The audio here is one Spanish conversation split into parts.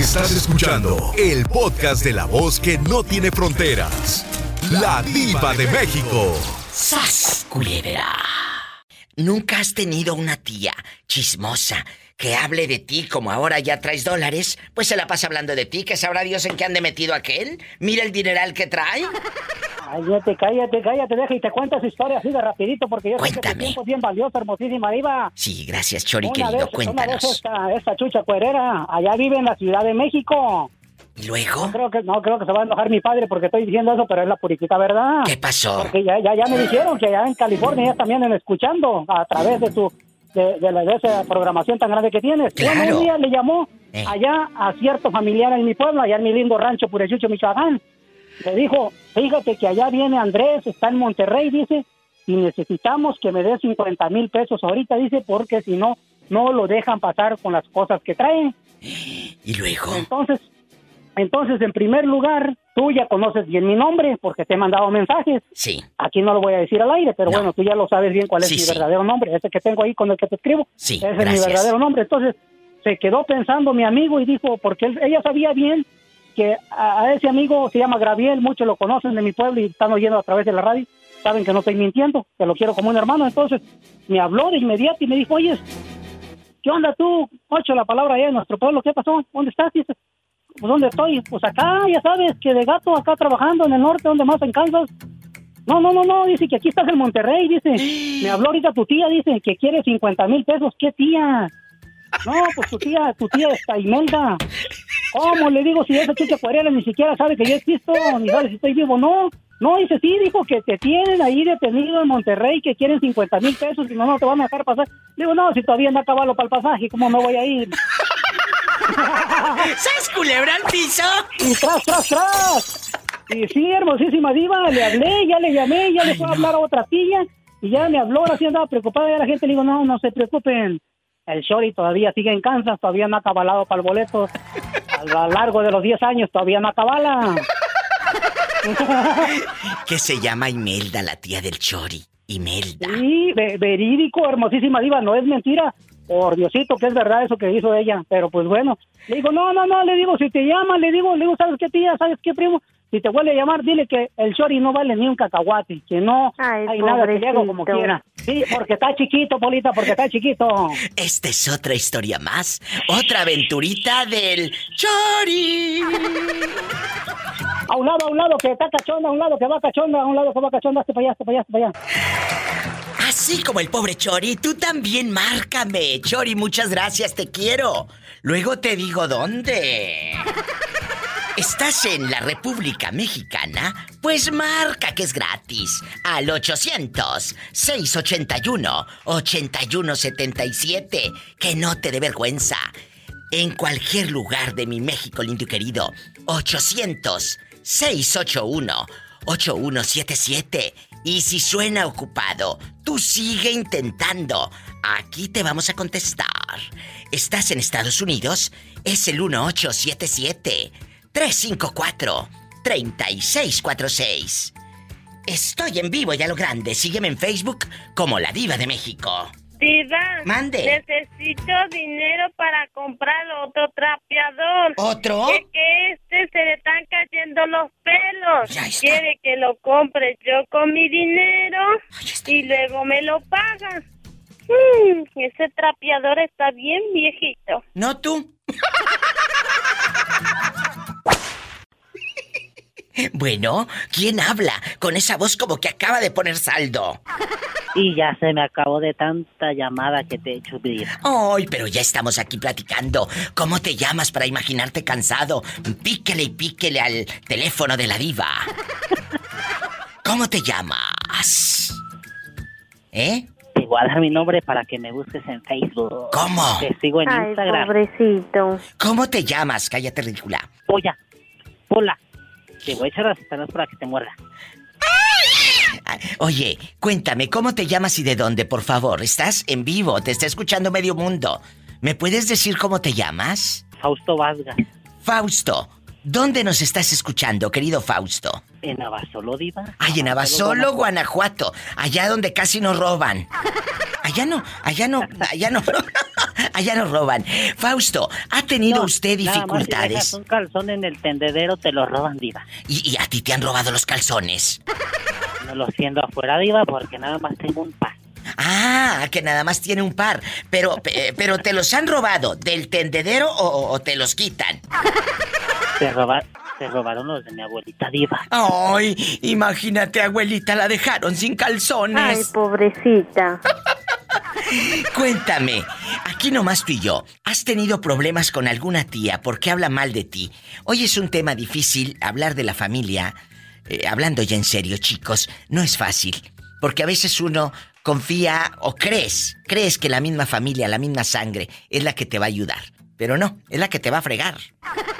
Estás escuchando el podcast de la voz que no tiene fronteras. La diva de México. ¡Sas, culebra! ¿Nunca has tenido una tía chismosa que hable de ti como ahora ya traes dólares? Pues se la pasa hablando de ti, que sabrá Dios en qué ande metido aquel. Mira el dineral que trae. Cállate, cállate, cállate, deja y te cuento su historia así de rapidito porque yo sé que tu Cuéntame. tiempo es bien valioso, hermosísima diva. Sí, gracias, Chori, Una querido. vez, una Cuéntanos. vez esta, esta chucha cuerera, allá vive en la Ciudad de México. ¿Y luego? No creo que, no creo que se va a enojar mi padre porque estoy diciendo eso, pero es la puriquita verdad. ¿Qué pasó? Porque ya, ya, ya me dijeron que allá en California ya también están escuchando a través de tu de, de la, de esa programación tan grande que tienes. Claro. Bueno, un día le llamó Eh. allá a cierto familiar en mi pueblo, allá en mi lindo rancho Purechucho, Michoacán. Le dijo, fíjate que allá viene Andrés, está en Monterrey, dice, y necesitamos que me dé 50 mil pesos ahorita, dice, porque si no, no lo dejan pasar con las cosas que traen. ¿Y luego? Entonces, entonces, en primer lugar, tú ya conoces bien mi nombre porque te he mandado mensajes. Sí, Aquí no lo voy a decir al aire, pero No. bueno, tú ya lo sabes bien cuál es Sí, mi sí. verdadero nombre, ese que tengo ahí con el que te escribo. Sí, ese es gracias. mi verdadero nombre. Entonces, se quedó pensando mi amigo y dijo, porque él- ella sabía bien que a, a ese amigo se llama Graviel, muchos lo conocen de mi pueblo y están oyendo a través de la radio, saben que no estoy mintiendo, que lo quiero como un hermano. Entonces, me habló de inmediato y me dijo, oye, ¿qué onda tú? Ocho, la palabra allá en nuestro pueblo, ¿qué pasó? ¿Dónde estás? Dice, pues ¿dónde estoy? Pues acá, ya sabes, que de gato acá trabajando en el norte, donde más en Kansas. No, no, no, no, dice que aquí estás en Monterrey, dice. Me habló ahorita tu tía, dice que quiere 50 mil pesos. ¿Qué tía? No, pues tu tía, tu tía está Imelda. ¿Cómo? Le digo, si esa chica cuarela ni siquiera sabe que yo existo, ni sabe si estoy vivo. No, no, dice, sí, dijo que te tienen ahí detenido en Monterrey, que quieren 50 mil pesos y no, no te van a dejar pasar. Digo, no, si todavía no acabalo para el pasaje, ¿cómo me voy a ir? ¿Sabes culebra al piso? y tras, tras, tras. Y sí, hermosísima diva, le hablé, ya le llamé, ya le fue a hablar a otra tía, y ya me habló, ahora sí andaba preocupada, ya la gente le digo, no, no se preocupen, el Shori todavía sigue en Kansas, todavía no ha cabalado para el boleto, a lo largo de los 10 años todavía no acabala. Que se llama Imelda, la tía del Chori. Imelda. Sí, ve- verídico, hermosísima diva, no es mentira. Por Diosito, que es verdad eso que hizo ella. Pero pues bueno, le digo, no, no, no, le digo, si te llama, le digo, le digo, ¿sabes qué tía? ¿Sabes qué primo? Si te vuelve a llamar, dile que el shori no vale ni un cacahuate, que no Ay, hay nada que le haga como quiera. Sí, porque está chiquito, Polita, porque está chiquito. Esta es otra historia más. Otra aventurita del Chori. A un lado, a un lado que está cachonda, a un lado que va cachonda, a un lado que va cachonda, hasta para allá, hasta para allá, hasta para allá. Así como el pobre Chori, tú también márcame. Chori, muchas gracias, te quiero. Luego te digo dónde. ¿Estás en la República Mexicana? Pues marca que es gratis. Al 800-681-8177. Que no te dé vergüenza. En cualquier lugar de mi México lindo y querido. 800-681-8177. Y si suena ocupado, tú sigue intentando. Aquí te vamos a contestar. ¿Estás en Estados Unidos? Es el 1877-354-3646. Estoy en vivo y a lo grande. Sígueme en Facebook como La Diva de México. Diva, Mande. necesito dinero para comprar otro trapeador. ¿Otro? Que este se le están cayendo los pelos. Ya está. Quiere que lo compre yo con mi dinero y luego me lo pagan. Mm, ese trapeador está bien viejito. ¿No tú? Bueno, ¿quién habla con esa voz como que acaba de poner saldo? Y ya se me acabó de tanta llamada que te he hecho vivir. Ay, pero ya estamos aquí platicando. ¿Cómo te llamas para imaginarte cansado? Píquele y píquele al teléfono de la diva. ¿Cómo te llamas? ¿Eh? Te voy a dar mi nombre para que me busques en Facebook. ¿Cómo? Te sigo en Ay, Instagram. pobrecito. ¿Cómo te llamas? Cállate, ridícula. Polla. Pola. Te voy a echar las penas para que te muerda. Oye, cuéntame, ¿cómo te llamas y de dónde, por favor? Estás en vivo, te está escuchando medio mundo. ¿Me puedes decir cómo te llamas? Fausto Vasgas. Fausto, ¿dónde nos estás escuchando, querido Fausto? En Abasolo, Diva. Ay, en Abasolo, Guanajuato, allá donde casi nos roban. Allá no, allá no, allá no, allá no roban. Fausto, ¿ha tenido No, usted nada más si dejas dificultades? un calzón en el tendedero, te lo roban, Diva. ¿Y, y a ti te han robado los calzones? No lo siento afuera, Diva, porque nada más tengo un par. Ah, que nada más tiene un par. Pero, pe- pero te los han robado del tendedero o, o te los quitan. Se, roba- se robaron los de mi abuelita Diva. Ay, imagínate, abuelita, la dejaron sin Ay, calzones. pobrecita. Cuéntame, aquí nomás tú y yo, ¿has tenido problemas con alguna tía porque habla mal de ti? Hoy es un tema difícil hablar de la familia. Eh, hablando ya en serio, chicos, no es fácil. Porque a veces uno confía o crees, crees que la misma familia, la misma sangre es la que te va a ayudar. Pero no, es la que te va a fregar.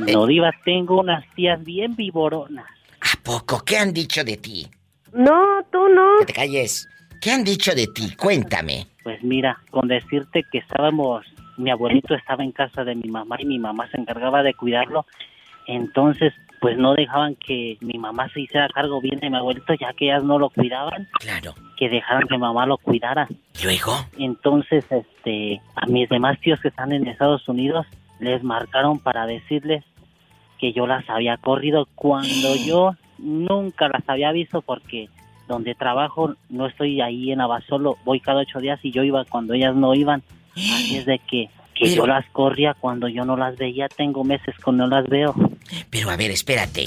No, Diva, tengo unas tías bien vivoronas. ¿A poco? ¿Qué han dicho de ti? No, tú no. Que te calles. ¿Qué han dicho de ti? Cuéntame. Pues mira, con decirte que estábamos, mi abuelito estaba en casa de mi mamá y mi mamá se encargaba de cuidarlo, entonces pues no dejaban que mi mamá se hiciera cargo bien de mi abuelito ya que ellas no lo cuidaban, Claro. que dejaran que mamá lo cuidara. ¿Luego? Entonces, este, a mis demás tíos que están en Estados Unidos les marcaron para decirles que yo las había corrido cuando yo nunca las había visto porque donde trabajo no estoy ahí en Abasolo, voy cada ocho días y yo iba cuando ellas no iban. Así es de que, que Pero- yo las corría cuando yo no las veía, tengo meses que no las veo. Pero a ver, espérate.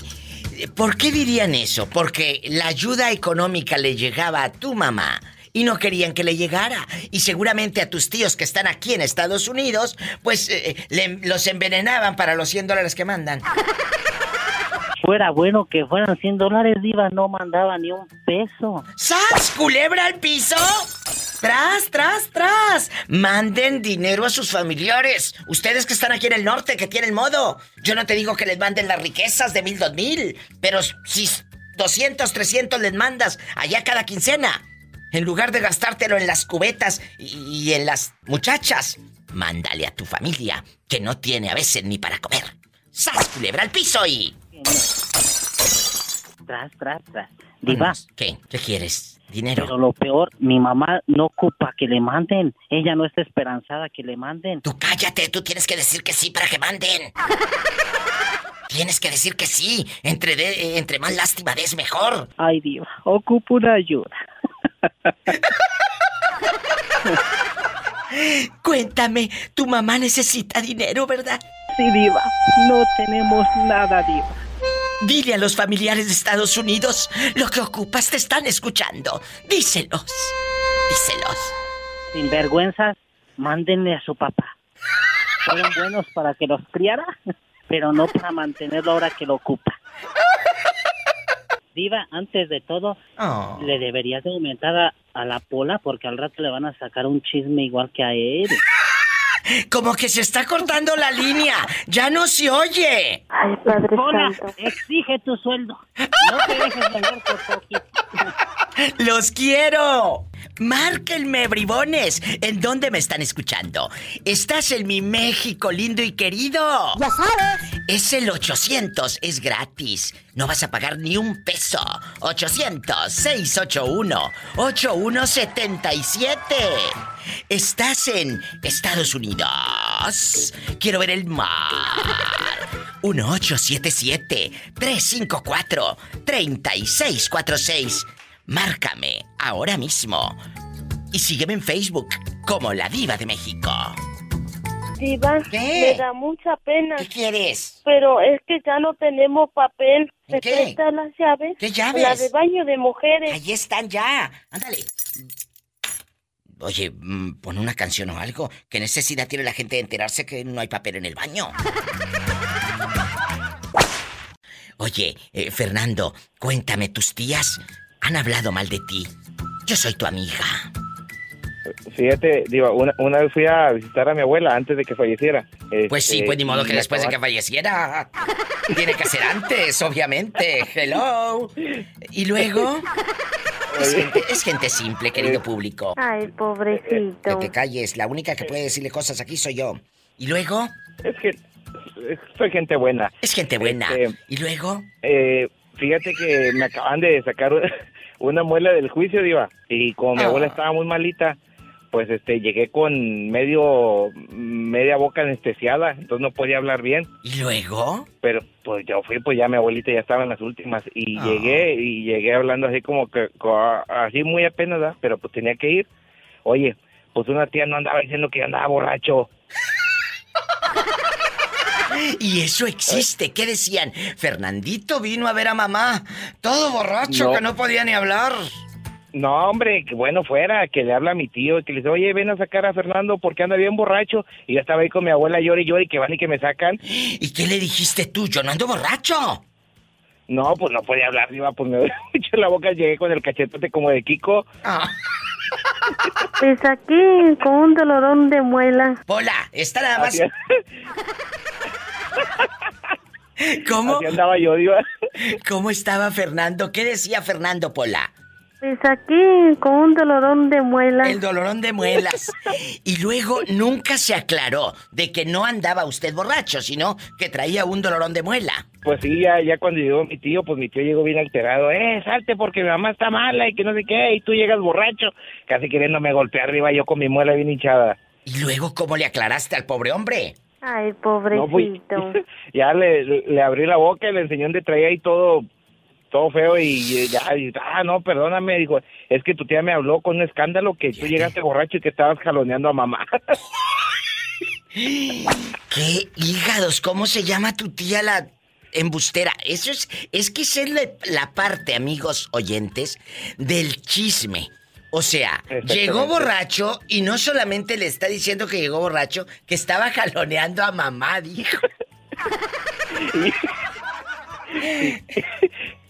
¿Por qué dirían eso? Porque la ayuda económica le llegaba a tu mamá y no querían que le llegara. Y seguramente a tus tíos que están aquí en Estados Unidos, pues eh, le- los envenenaban para los 100 dólares que mandan. Fuera bueno que fueran 100 dólares, Diva, no mandaba ni un peso. ¡Sas! ¡Culebra al piso! ¡Tras, tras, tras! Manden dinero a sus familiares. Ustedes que están aquí en el norte, que tienen modo. Yo no te digo que les manden las riquezas de mil, dos mil. Pero si 200, 300 les mandas allá cada quincena, en lugar de gastártelo en las cubetas y, y en las muchachas, mándale a tu familia, que no tiene a veces ni para comer. ¡Sas! ¡Culebra al piso y... Tras, tras, tras. Diva, ¿Qué? ¿Qué quieres? ¿Dinero? Pero lo peor, mi mamá no ocupa que le manden. Ella no está esperanzada que le manden. Tú cállate, tú tienes que decir que sí para que manden. Tienes que decir que sí. Entre, de- entre más lástima des mejor. Ay, Diva, ocupo una ayuda. Cuéntame, tu mamá necesita dinero, ¿verdad? Sí, Diva, no tenemos nada, Diva. Dile a los familiares de Estados Unidos lo que ocupas, te están escuchando. Díselos. Díselos. Sin vergüenzas, mándenle a su papá. Fueron buenos para que los criara, pero no para mantenerlo ahora que lo ocupa. Diva, antes de todo, Oh. le deberías de aumentar a, a la pola porque al rato le van a sacar un chisme igual que a él. Como que se está cortando la línea. Ya no se oye. Ay, Padre Santo. exige tu sueldo. No te dejes vender por poquito. ¡Los quiero! Márquenme, bribones. ¿En dónde me están escuchando? ¿Estás en mi México lindo y querido? Ya sabes. Es el 800, es gratis. No vas a pagar ni un peso. 800-681-8177. Estás en Estados Unidos. Quiero ver el mar. 1877-354-3646. Márcame ahora mismo. Y sígueme en Facebook como La Diva de México. Diva, ¿Qué? me da mucha pena. ¿Qué quieres? Pero es que ya no tenemos papel. ¿Me ¿Qué? prestan las llaves? ¿Qué llaves? La de baño de mujeres. Ahí están ya. Ándale. Oye, mm, pon una canción o algo. ¿Qué necesidad tiene la gente de enterarse que no hay papel en el baño? Oye, eh, Fernando, cuéntame, tus tías han hablado mal de ti. Yo soy tu amiga. Fíjate, digo, una, una vez fui a visitar a mi abuela antes de que falleciera. Pues sí, Este, pues ni modo que después de que falleciera. Tiene que ser antes, obviamente. Hello. ¿Y luego? Es gente, es gente simple, querido público. Ay, Que pobrecito. te calles. La única que puede decirle cosas aquí soy yo. ¿Y luego? Es que soy gente buena. Es gente buena. Este- ¿Y luego? Eh, fíjate que me acaban de sacar una muela del juicio, Diva. Y como mi Ah. abuela estaba muy malita, pues este llegué con medio media boca anestesiada, entonces no podía hablar bien. ¿Y luego? Pero pues yo fui, pues ya mi abuelita ya estaba en las últimas y Ah. llegué y llegué hablando así como que así muy apenas, ¿verdad? pero pues tenía que ir. Oye, pues una tía no andaba diciendo que yo andaba borracho. Y eso existe. ¿Qué decían? Fernandito vino a ver a mamá. Todo borracho No. que no podía ni hablar. No, hombre, que bueno fuera, que le habla a mi tío y que le dice, oye, ven a sacar a Fernando porque anda bien borracho. Y yo estaba ahí con mi abuela llori y llori que van y que me sacan. ¿Y qué le dijiste tú? Yo no ando borracho. No, pues no podía hablar, iba, pues me había hecho la boca, llegué con el cachetote como de Kiko. Ah. Pues aquí con un dolorón de muela. Pola, está nada más. ¿Cómo? así andaba yo, diva. ¿Cómo estaba Fernando? ¿Qué decía Fernando Pola? Pues aquí con un dolorón de muela. El dolorón de muelas. Y luego nunca se aclaró de que no andaba usted borracho, sino que traía un dolorón de muela. Pues sí, ya, ya cuando llegó mi tío, pues mi tío llegó bien alterado. Eh, salte porque mi mamá está mala y que no sé qué, y tú llegas borracho. Casi queriéndome golpear arriba yo con mi muela bien hinchada. ¿Y luego cómo le aclaraste al pobre hombre? Ay, No, pues, pobrecito. ya le, le abrí la boca y le enseñó donde traía ahí todo, todo feo y ya, y, ah, no, perdóname, dijo, es que tu tía me habló con un escándalo que tú llegaste borracho y que estabas jaloneando a mamá. ¿Qué hígados? ¿Cómo se llama tu tía la embustera? Eso es, es que esa es la, la parte, amigos oyentes, del chisme. O sea, llegó borracho y no solamente le está diciendo que llegó borracho, que estaba jaloneando a mamá, dijo.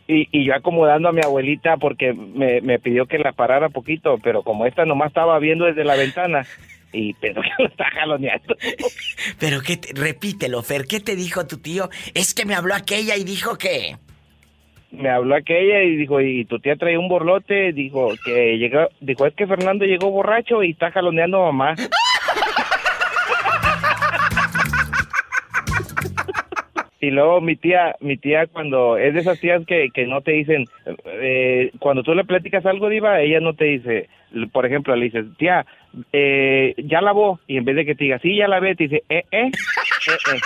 Y, y yo acomodando a mi abuelita porque me, me pidió que la parara poquito, pero como esta nomás estaba viendo desde la ventana y pensó que lo estaba jaloneando. Pero qué te- repítelo, Fer, ¿qué te dijo tu tío? Es que me habló aquella y dijo que... Me habló aquella y dijo, y tu tía traía un borlote, dijo que llegó, dijo, es que Fernando llegó borracho y está jaloneando a mamá. Y luego mi tía, mi tía cuando es de esas tías que, que no te dicen, eh, cuando tú le platicas algo, Diva, ella no te dice, por ejemplo, le dices, tía, eh, ya lavó, y en vez de que te diga, sí, ya lavé, te dice, eh, eh, eh, eh.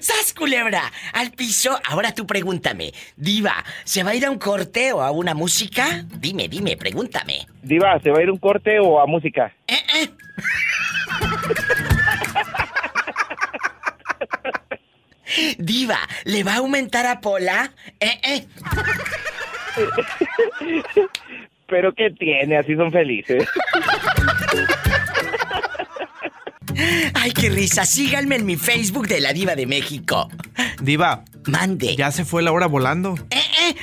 ¡Sas, culebra! Al piso. Ahora tú pregúntame. Diva, ¿se va a ir a un corte o a una música? Dime, dime, pregúntame. Diva, ¿se va a ir un corte o a música? ¿Eh, eh? Diva, ¿le va a aumentar a Pola? ¿Eh, eh? Pero ¿qué tiene? Así son felices. Ay, qué risa. Síganme en mi Facebook de la Diva de México. Diva, Mande. ya se fue la hora volando. ¿Eh, eh?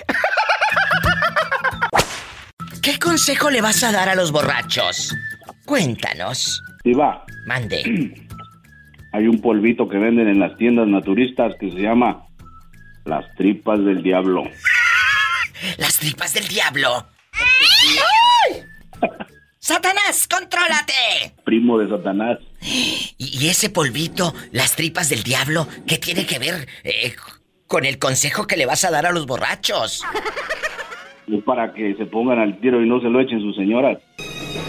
¿Qué consejo le vas a dar a los borrachos? Cuéntanos. Diva, Mande. hay un polvito que venden en las tiendas naturistas que se llama las tripas del diablo. Las tripas del diablo. ¡Ay! ¡Satanás, contrólate! Primo de Satanás. Y, y ese polvito, las tripas del diablo, ¿qué tiene que ver eh, con el consejo que le vas a dar a los borrachos? Es para que se pongan al tiro y no se lo echen sus señoras.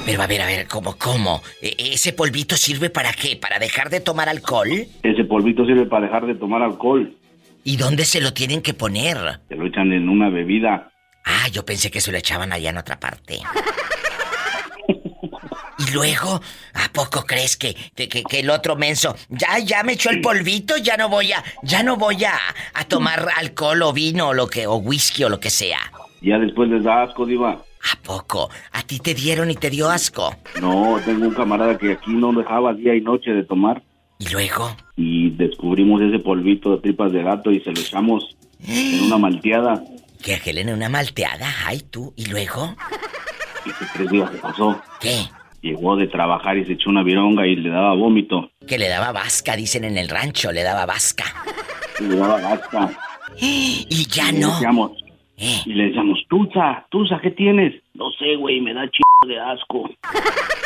Pero a ver, a ver, ¿cómo, cómo? ¿E- ¿Ese polvito sirve para qué? ¿Para dejar de tomar alcohol? Ese polvito sirve para dejar de tomar alcohol. ¿Y dónde se lo tienen que poner? Se lo echan en una bebida. Ah, yo pensé que se lo echaban allá en otra parte. Y luego, ¿a poco crees que, que, que- el otro menso, ya, ya me echó el polvito, ya no voy a, ya no voy a, a tomar alcohol o vino o lo que, o whisky o lo que sea? Ya después les da asco, Diva. ¿A poco? ¿A ti te dieron y te dio asco? No, tengo un camarada que aquí no dejaba día y noche de tomar. ¿Y luego? Y descubrimos ese polvito de tripas de gato y se lo echamos en una malteada. Que aquel en una malteada, ay tú, ¿y luego? ¿Y qué tres días se pasó? ¿Qué? Llegó de trabajar y se echó una vironga y le daba vómito. Que le daba vasca, dicen en el rancho, le daba vasca. Le daba gasta. Y ya Y le no. decíamos, Eh, y le decíamos, Tusa, Tusa, ¿qué tienes? No sé, güey, me da chido de asco.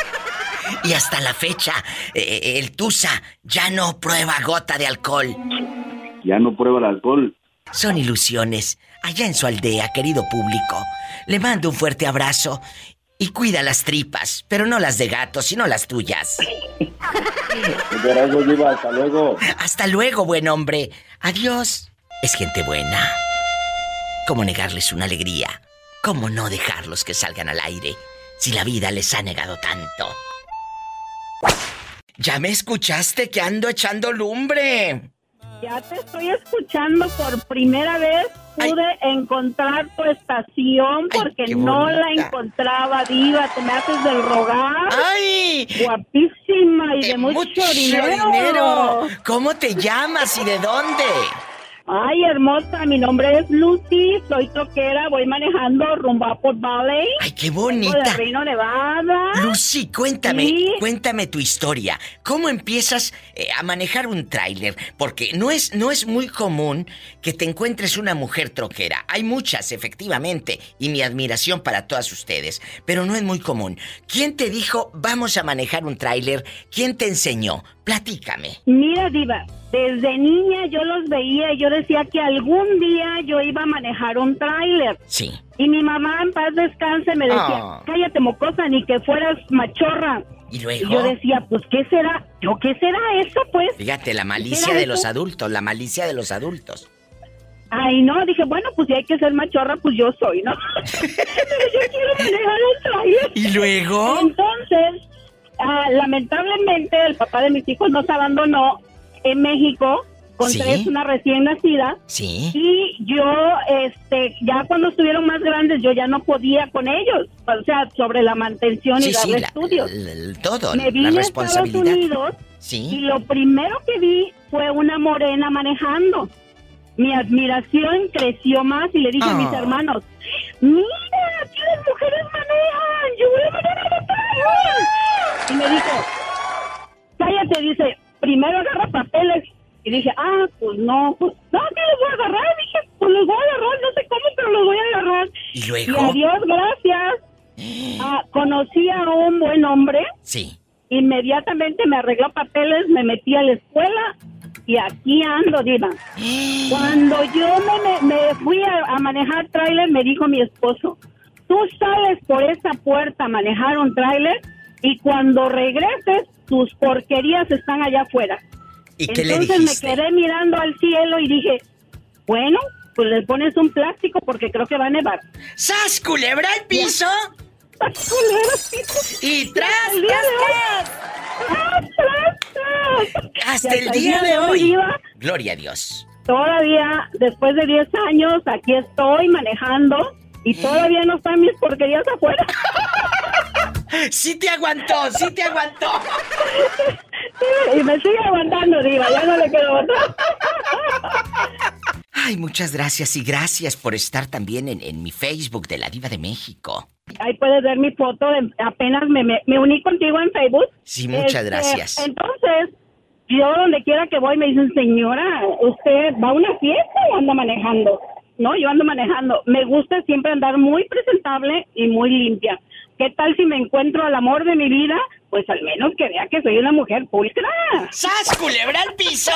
Y hasta la fecha, eh, el Tusa ya no prueba gota de alcohol. Ya no prueba el alcohol. Son ilusiones. Allá en su aldea, querido público. Le mando un fuerte abrazo y cuida las tripas, pero no las de gato, sino las tuyas. Diva. Hasta luego. Hasta luego, buen hombre. Adiós. Es gente buena. ¿Cómo negarles una alegría? ¿Cómo no dejarlos que salgan al aire si la vida les ha negado tanto? ¿Ya me escuchaste que ando echando lumbre? Ya te estoy escuchando por primera vez. Pude encontrar tu estación porque no la encontraba, Diva. Te me haces del rogar. ¡Ay! Guapísima y de, mucho, dinero. dinero. ¿Cómo te llamas y de dónde? Ay, hermosa, mi nombre es Lucy, soy troquera, voy manejando rumbo a Port Valley. ¡Ay, qué Vengo de bonita! Reno, Nevada. Lucy, cuéntame, Sí. cuéntame tu historia. ¿Cómo empiezas eh, a manejar un tráiler? Porque no es, no es muy común que te encuentres una mujer troquera. Hay muchas, efectivamente, y mi admiración para todas ustedes, pero no es muy común. ¿Quién te dijo vamos a manejar un tráiler? ¿Quién te enseñó? Platícame. Mira, Diva, desde niña yo los veía y yo decía que algún día yo iba a manejar un tráiler. Sí. Y mi mamá, en paz descanse, me decía, Ah. cállate mocosa, ni que fueras machorra. ¿Y Y luego? yo decía, pues, ¿qué será? ¿Yo qué será eso, pues? Fíjate, la malicia ¿Era de eso? los adultos, la malicia de los adultos. Ay, no, dije, bueno, pues si hay que ser machorra, pues yo soy, ¿no? Pero yo quiero manejar un tráiler. ¿Y luego? Entonces, ah, lamentablemente, el papá de mis hijos nos abandonó en México con Sí. tres, una recién nacida. Sí. Y yo, este, ya cuando estuvieron más grandes, yo ya no podía con ellos. O sea, sobre la mantención y Sí, la- estudios. todo, Me vine la a Estados responsabilidad. Unidos y Sí. lo primero que vi fue una morena manejando. Mi admiración creció más y le dije a mis Ah. hermanos, mira, aquí las mujeres manejan, yo voy a manejar tráiler". Y me dijo, cállate, dice, primero agarra papeles. Y dije, ah, pues no, pues no, que los voy a agarrar. Dije, pues los voy a agarrar, no sé cómo, pero los voy a agarrar. ¿Y Y luego? adiós, gracias. Ah, conocí a un buen hombre Sí. inmediatamente me arregló papeles, me metí a la escuela y aquí ando, Diva. Cuando yo me, me- me fui a, a manejar tráiler, me dijo mi esposo, tú sales por esa puerta a manejar un tráiler y cuando regreses, tus porquerías están allá afuera. ¿Y qué le Entonces dijiste? me quedé mirando al cielo y dije, bueno, pues le pones un plástico porque creo que va a nevar. ¡Sas, culebra al piso! ¡Y tras, El hoy. tras! ¡Ah, tras, tras! Hasta Y el día de hoy. Gloria a Dios. Todavía, después de 10 años, aquí estoy manejando y todavía no están mis porquerías afuera. Sí te aguantó, sí te aguantó. y me sigue aguantando, Diva, ya no le quedo otra. Ay, muchas gracias y gracias por estar también en, en mi Facebook de la Diva de México. Ahí puedes ver mi foto, de- apenas me, me, me uní contigo en Facebook. Sí, muchas Este, gracias. Entonces, yo donde quiera que voy me dicen, señora, ¿usted va a una fiesta o anda manejando? No, yo ando manejando. Me gusta siempre andar muy presentable y muy limpia. ¿Qué tal si me encuentro al amor de mi vida? Pues al menos que vea que soy una mujer pulcra. ¡Sas, culebra al piso!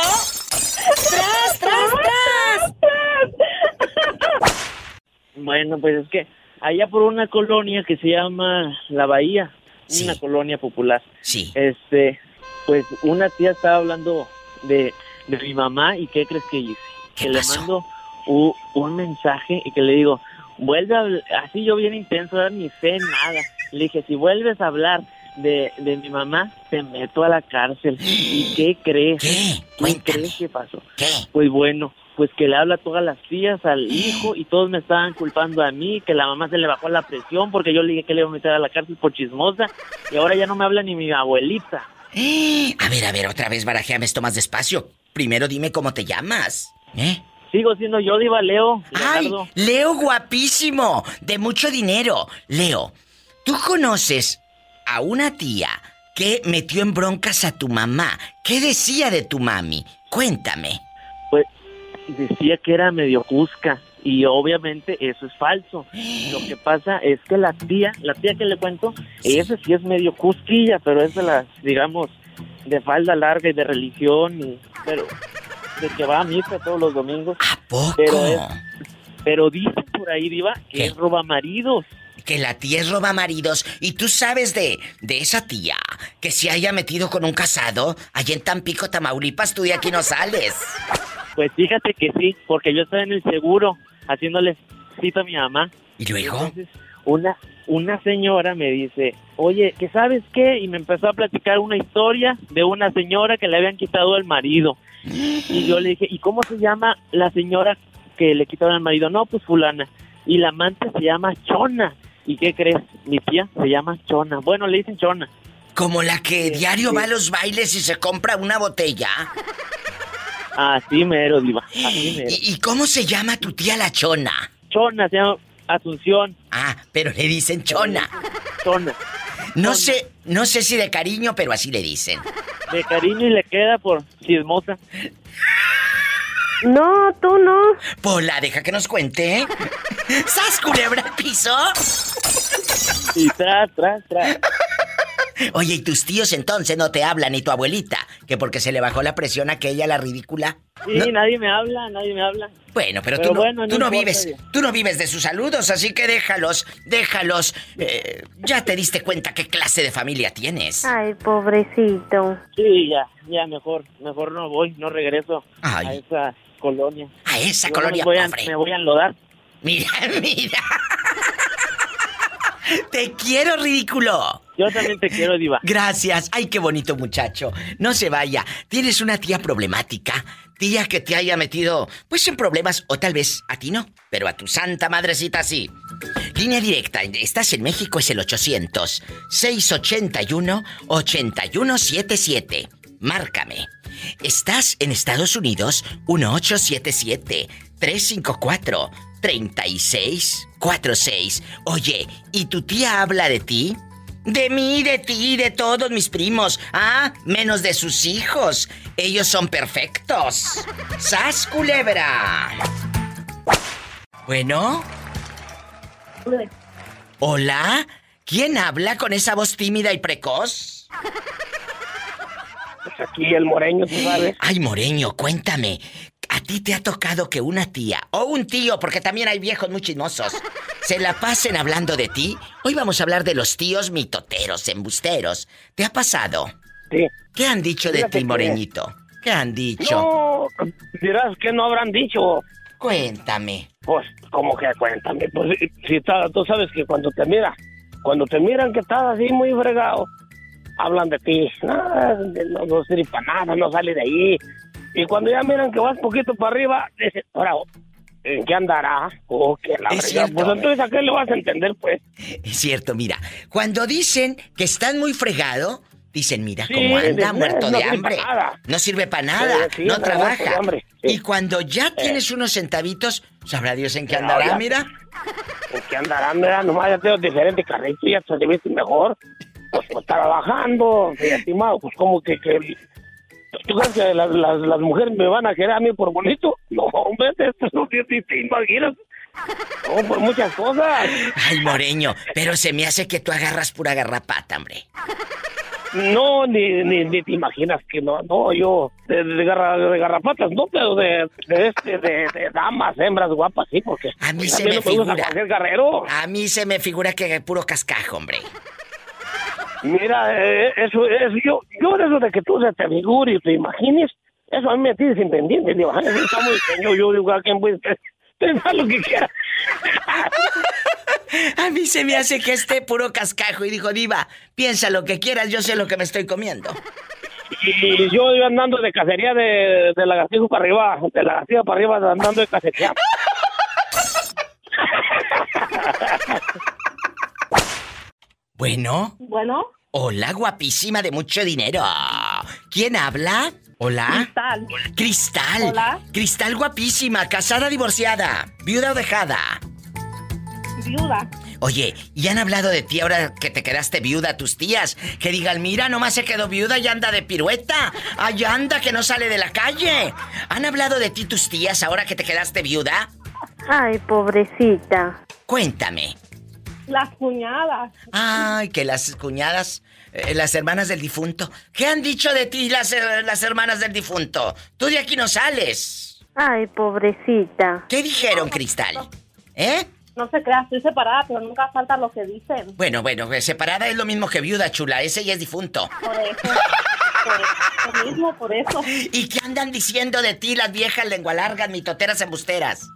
¡Tras, tras, tras! Bueno, pues es que allá por una colonia que se llama La Bahía, Sí. una colonia popular, Sí. este, pues una tía estaba hablando de, de mi mamá y ¿qué crees que hice? ¿Qué que pasó? le mando u- un mensaje y que le digo, vuelve a así yo bien intenso, no ni sé nada. Le dije, si vuelves a hablar de, de mi mamá, te meto a la cárcel. ¿Y qué crees? ¿Qué? ¿Qué crees que pasó? ¿Qué? Pues bueno, pues que le habla a todas las tías, al hijo, y todos me estaban culpando a mí, que la mamá se le bajó la presión porque yo le dije que le iba a meter a la cárcel por chismosa, y ahora ya no me habla ni mi abuelita. Eh, A ver, a ver, otra vez barajéame esto más despacio. Primero dime cómo te llamas. ¿Eh? Sigo siendo yo, Diva Leo, ¡Ay! Leo guapísimo, de mucho dinero. Leo, ¿tú conoces a una tía que metió en broncas a tu mamá? ¿Qué decía de tu mami? Cuéntame. Pues decía que era medio cusca, y obviamente eso es falso. Lo que pasa es que la tía, la tía que le cuento, Sí. esa sí es medio cusquilla, pero es de las, digamos, de falda larga y de religión, y, pero de que va a misa todos los domingos. ¿A poco? Pero, es- pero dicen por ahí, Diva, que ¿Qué? es roba maridos. Que la tía es roba maridos. Y tú sabes de, de esa tía que se haya metido con un casado allá en Tampico, Tamaulipas, tú de aquí no sales. Pues fíjate que sí, porque yo estaba en el seguro haciéndole cita a mi mamá. ¿Y luego? Entonces, una, una señora me dice, oye, ¿qué sabes qué? Y me empezó a platicar una historia de una señora que le habían quitado el marido. Y yo le dije, ¿y cómo se llama la señora que le quitaron el marido? No, pues fulana. Y la amante se llama Chona. ¿Y qué crees? Mi tía se llama Chona. Bueno, le dicen Chona. Como la que diario va a los bailes y se compra una botella. Así mero, diva. Así mero. ¿Y, y cómo se llama tu tía la chona? Chona, se llama Asunción. Ah, pero le dicen chona. Chona. No sé, no sé si de cariño, pero así le dicen. De cariño y le queda por chismosa. No, tú no. Pola, deja que nos cuente. ¿Sas culebra al piso? Y tras, tras, tras. Oye, ¿y tus tíos entonces no te hablan ni tu abuelita? Que porque se le bajó la presión a aquella, la ridícula. Sí, No- nadie me habla, nadie me habla. Bueno, pero, Pero tú no, bueno, tú no vives, tú no vives de sus saludos, así que déjalos, déjalos. Eh, ya te diste cuenta qué clase de familia tienes. Ay, pobrecito. Sí, ya, ya, mejor, mejor no voy, no regreso Ay. a esa colonia. A esa colonia me voy a- pobre. me voy a enlodar. Mira, mira. Te quiero, ridículo. Yo también te quiero, Diva. Gracias. Ay, qué bonito muchacho. No se vaya. ¿Tienes una tía problemática? Tía que te haya metido, pues, en problemas, o tal vez a ti no, pero a tu santa madrecita sí. Línea directa, estás en México, es el 800-681-8177. Márcame. Estás en Estados Unidos, 1877-354-3646. Oye, ¿y tu tía habla de ti? De mí, de ti, de todos mis primos. Ah, menos de sus hijos. Ellos son perfectos. ¡Sas, culebra! Bueno. ¿Hola? ¿Quién habla con esa voz tímida y precoz? Pues aquí el moreño, tú sabes. Ay, Moreño, cuéntame. ¿A ti te ha tocado que una tía o un tío, porque también hay viejos muy chismosos, se la pasen hablando de ti? Hoy vamos a hablar de los tíos mitoteros, embusteros. ¿Te ha pasado? Sí. ¿Qué han dicho de ti, Moreñito? ¿Qué han dicho? No, dirás que no habrán dicho. Cuéntame. Pues, como que cuéntame. Pues, si- tú sabes que cuando te mira, cuando te miran que estás así muy fregado, hablan de ti. No, no, no sirve para nada, no sale de ahí. Y cuando ya miran que vas poquito para arriba, dicen, ahora, ¿en qué andará? Oh, que la Es cierto. Pues entonces, ¿a qué le vas a entender, pues? Es cierto, mira, cuando dicen que están muy fregado, dicen, mira Sí, cómo anda, de- muerto no de sirve hambre. No sirve para nada, Sí, sí, no de trabaja. Y cuando ya tienes unos centavitos, sabrá Dios en qué Pero andará, ya- mira. ¿En qué andará? Mira, nomás ya tengo diferente carrito y ya te viste mejor. Pues, pues trabajando, estimado, pues como que... que ¿Tú crees que las, las, las mujeres me van a querer a mí por bonito? No, hombre, esto no te, te, te imaginas. No, por muchas cosas. Ay, Moreño, pero se me hace que tú agarras pura garrapata, hombre. No, ni, ni, ni te imaginas que no, no, yo de, de, garra- de garrapatas, no, pero de, de este, de, de damas, hembras guapas, sí, porque A mí pues, se me gusta figura. guerrero. A mí se me figura que puro cascajo, hombre. Mira, eh, eso es, yo, yo eso de que tú se te figure y te imagines, eso a mí me tienes independiente, digo, "Ay, eso está muy pequeño, yo digo, a quien puede pensar lo que quiera. A mí se me hace que esté puro cascajo y dijo, Diva, piensa lo que quieras, yo sé lo que me estoy comiendo. Y yo iba andando de cacería de, de lagartijo para arriba, de lagartijo para arriba andando de cacería. Bueno, Bueno, hola, guapísima de mucho dinero. ¿Quién habla? Hola. Cristal. Cristal. Hola. Cristal guapísima, casada, divorciada, viuda o dejada. viuda. Oye, ¿y han hablado de ti ahora que te quedaste viuda tus tías? Que digan, mira, nomás se quedó viuda y anda de pirueta. Allá anda que no sale de la calle. ¿Han hablado de ti tus tías ahora que te quedaste viuda? Ay, pobrecita. Cuéntame. Las cuñadas. Ay, que las cuñadas, eh, las hermanas del difunto. ¿Qué han dicho de ti las, eh, las hermanas del difunto? Tú de aquí no sales. Ay, pobrecita. ¿Qué dijeron, Cristal? ¿Eh? No se crea, estoy separada, pero nunca falta lo que dicen. Bueno, bueno, eh, separada es lo mismo que viuda, chula. Ese ya es difunto. Por eso. Por eso mismo, por eso. ¿Y qué andan diciendo de ti las viejas lengua largas, mitoteras, embusteras?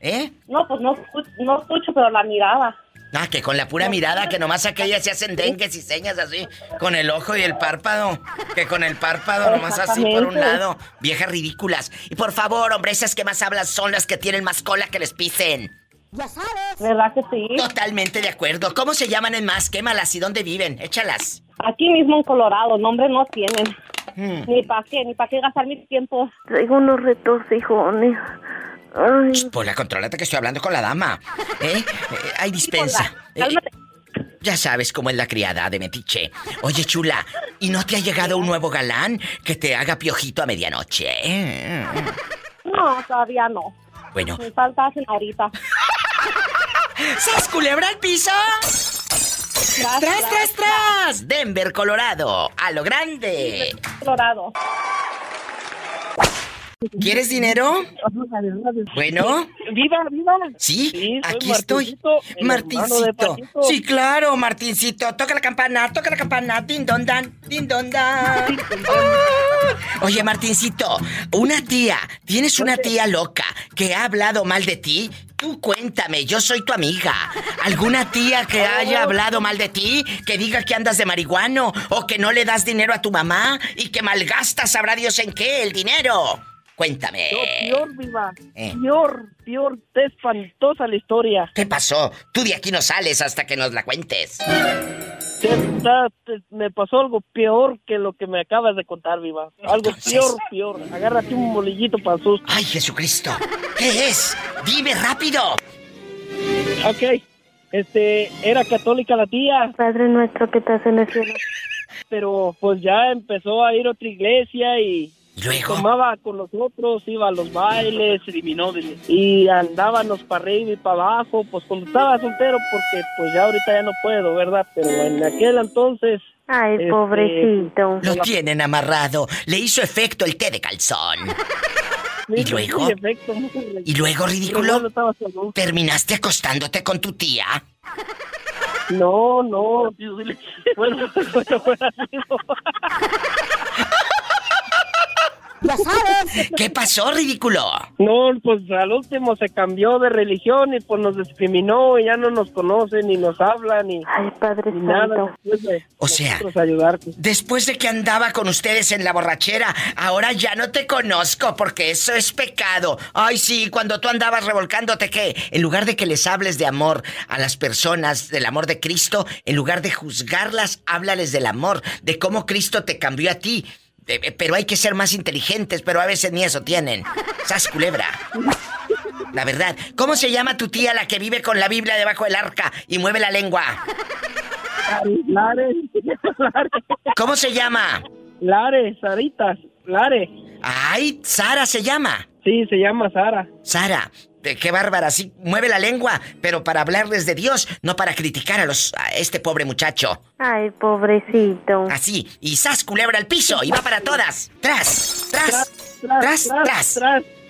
¿Eh? No, pues no, no escucho, pero la mirada. Ah, que con la pura mirada, que nomás aquellas se hacen dengues y señas así, con el ojo y el párpado. Que con el párpado nomás así por un lado. Viejas ridículas. Y por favor, hombre, esas que más hablan son las que tienen más cola que les pisen. Ya sabes. ¿Verdad que sí? Totalmente de acuerdo. ¿Cómo se llaman en más? Quémalas y dónde viven. Échalas. Aquí mismo en Colorado, nombre no tienen. Hmm. Ni para qué, ni para qué gastar mi tiempo. Traigo unos retorcijones. Ay. Pola, contrólate que estoy hablando con la dama. ¿Eh? Eh, Hay dispensa. Eh, Cálmate. ya sabes cómo es la criada de Metiche. Oye, chula, ¿y no te ha llegado un nuevo galán que te haga piojito a medianoche? Eh, No, todavía no. Bueno, Me falta hacen ahorita. ¡Sas culebra al piso! ¡Tras, tras, tras! Denver, Colorado, a lo grande. Colorado. ¿Quieres dinero? Bueno. ¡Viva, viva! Sí, aquí estoy. Martincito. Sí, claro, Martincito. Toca la campana, toca la campana. Din don dan, din don dan. Ah. Oye, Martincito, una tía, ¿tienes una tía loca que ha hablado mal de ti? Tú cuéntame, yo soy tu amiga. ¿Alguna tía que haya hablado mal de ti? Que diga que andas de marihuano o que no le das dinero a tu mamá y que malgastas, sabrá Dios en qué, el dinero. Cuéntame. No, peor, viva. Eh. Peor, peor. Está espantosa la historia. ¿Qué pasó? Tú de aquí no sales hasta que nos la cuentes. Te- te- me pasó algo peor que lo que me acabas de contar, viva. Algo peor, peor. Agárrate un molillito para el susto. ¡Ay, Jesucristo! ¿Qué es? Dime rápido. Ok. Este, era católica la tía. Padre nuestro que estás en el cielo. Pero pues ya empezó a ir a otra iglesia y... Luego. Tomaba con nosotros, iba a los bailes, eliminó de- y andábamos para arriba y para abajo, pues cuando estaba soltero, porque pues ya ahorita ya no puedo, ¿verdad? Pero en aquel entonces... Ay, este, pobrecito. Lo tienen amarrado. Le hizo efecto el té de calzón. ¿Y luego? Sí, efecto, muy re- ¿Y luego, ridículo? ¿Terminaste acostándote con tu tía? No, no. Bueno, bueno, bueno, Ya sabes. ¿Qué pasó, ridículo? No, pues al último se cambió de religión y pues nos discriminó y ya no nos conocen ni nos hablan ni, Ay, Padre ni nada. Santo. después de O sea, ayudarte. Después de que andaba con ustedes en la borrachera, ahora ya no te conozco porque eso es pecado. Ay, sí, cuando tú andabas revolcándote, ¿qué? En lugar de que les hables de amor a las personas, del amor de Cristo, en lugar de juzgarlas, háblales del amor, de cómo Cristo te cambió a ti. Eh, eh, pero hay que ser más inteligentes, pero a veces ni eso tienen. Sas culebra. La verdad. ¿Cómo se llama tu tía la que vive con la Biblia debajo del arca y mueve la lengua? Lares, ¿Cómo se llama? Lares, Saritas, Lares. Ay, Sara se llama. Sí, se llama Sara. Sara, qué bárbara, sí, mueve la lengua, pero para hablarles de Dios, no para criticar a los a este pobre muchacho. Ay, pobrecito. Así, y sas culebra al piso y va para todas. Tras, tras, tras, tras.